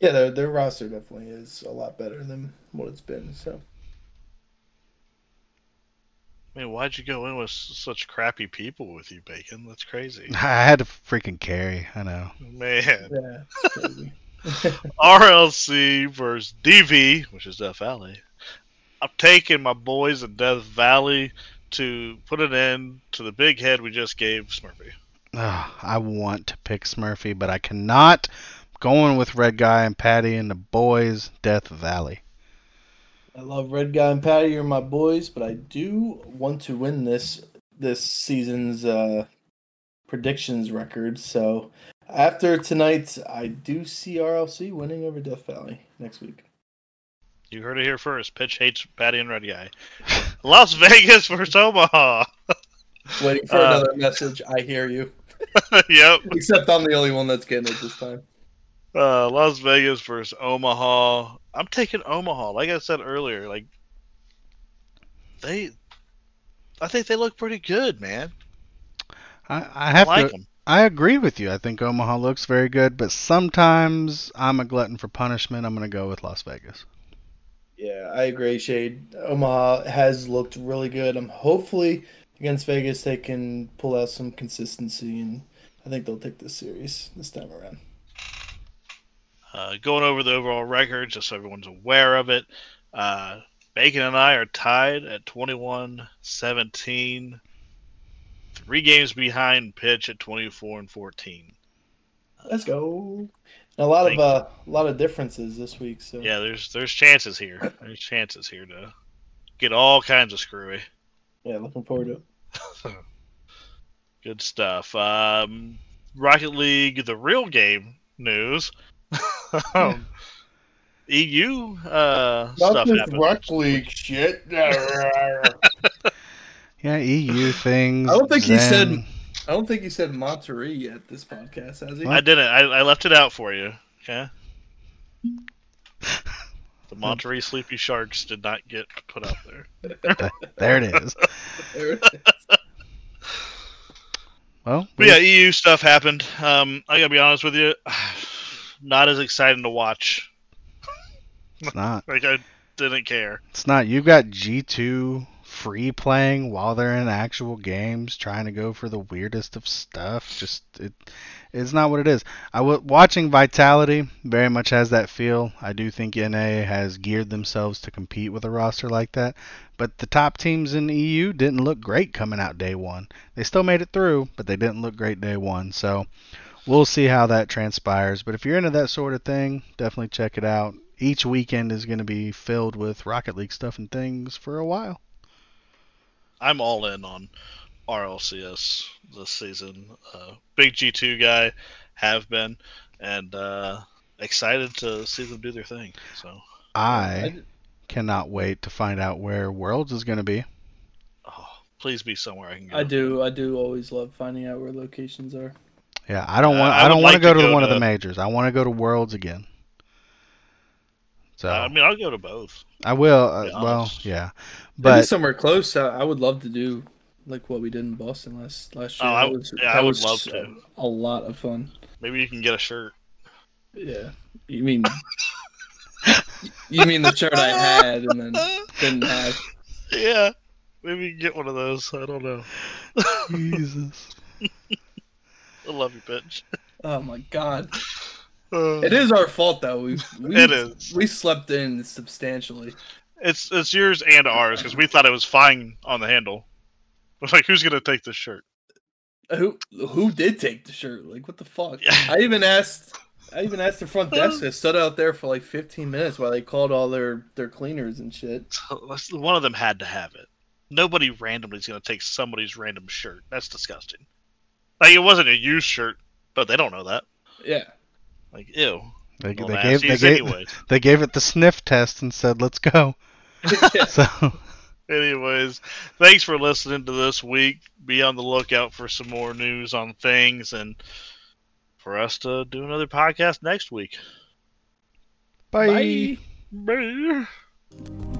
yeah, their their roster definitely is a lot better than what it's been. So I mean, why'd you go in with such crappy people with you, Bacon? That's crazy. I had to freaking carry. I know. Man. yeah, it's crazy. RLC versus DV, which is Death Valley. I'm taking my boys in Death Valley to put an end to the big head we just gave Smurfy. Ugh, I want to pick Smurfy, but I cannot. Going with Red Guy and Patty and the boys, Death Valley. I love Red Guy and Patty are my boys, but I do want to win this this season's uh, predictions record. So after tonight, I do see RLC winning over Death Valley next week. You heard it here first. Pitch hates Patty and Red Guy. Las Vegas versus Omaha. Waiting for Uh, another message. I hear you. yep. Except I'm the only one that's getting it this time. Uh, Las Vegas versus Omaha. I'm taking Omaha. Like I said earlier, like they, I think they look pretty good, man. I, I I have like to. them. I agree with you. I think Omaha looks very good, but sometimes I'm a glutton for punishment. I'm going to go with Las Vegas. Yeah, I agree, Shade. Omaha has looked really good. I'm hopefully against Vegas they can pull out some consistency, and I think they'll take this series this time around. Uh, going over the overall record, just so everyone's aware of it. Uh, Bacon and I are tied at 21 17. Three games behind Pitch at 24 and 14. Let's go. And a lot Thank of uh, a lot of differences this week. So Yeah, there's there's chances here. There's chances here to get all kinds of screwy. yeah, looking forward to it. Good stuff. Um, Rocket League, the real game news. um, EU uh, stuff happened. Rock League shit. I Yeah, EU things. I don't think he said- I don't think he said Monterey yet this podcast, has he? I didn't. I, I left it out for you. Okay. The Monterey Sleepy Sharks did not get put out there. There it is. There it is. Well, But yeah, EU stuff happened. Um, I gotta be honest with you, not as exciting to watch. it's not. Like I didn't care. It's not. You've got G2 free playing while they're in actual games, trying to go for the weirdest of stuff. Just it, it's not what it is. I was watching Vitality very much has that feel. I do think NA has geared themselves to compete with a roster like that. But the top teams in EU didn't look great coming out day one. They still made it through, but they didn't look great day one. So we'll see how that transpires. But if you're into that sort of thing, definitely check it out. Each weekend is going to be filled with Rocket League stuff and things for a while. I'm all in on RLCS this season. Uh, big G2 guy, have been, and uh, excited to see them do their thing. So, I cannot wait to find out where Worlds is going to be. oh, please be somewhere I can go. I do. I do always love finding out where locations are. Yeah, I don't Uh, want. I I, don't want like to go to to go one of the majors. I want to go to Worlds again. So I mean, I'll go to both. I will. Uh, well, honest. Yeah, Maybe but somewhere close. I, I would love to do like what we did in Boston last last year. Oh, year. I- That was, yeah, I that would was love to. A lot of fun. Maybe you can get a shirt. Yeah. You mean you mean the shirt I had and then didn't have? Yeah, maybe you can get one of those. I don't know. Jesus. I love you, bitch. Oh my god. Uh, It is our fault though. We we we slept in substantially. It's it's yours and ours because we thought it was fine on the handle. I was like, who's gonna take this shirt? Uh, who who did take the shirt? Like what the fuck? Yeah. I even asked I even asked the front desk. I stood out there for like 15 minutes while they called all their their cleaners and shit. One of them had to have it. Nobody randomly is gonna take somebody's random shirt. That's disgusting. Like it wasn't a used shirt, but they don't know that. Yeah. Like ew. They, Well, they gave they gave anyways. they gave it the sniff test and said, "Let's go." So Anyways, thanks for listening to this week. Be on the lookout for some more news on things and for us to do another podcast next week. bye. Bye. Bye.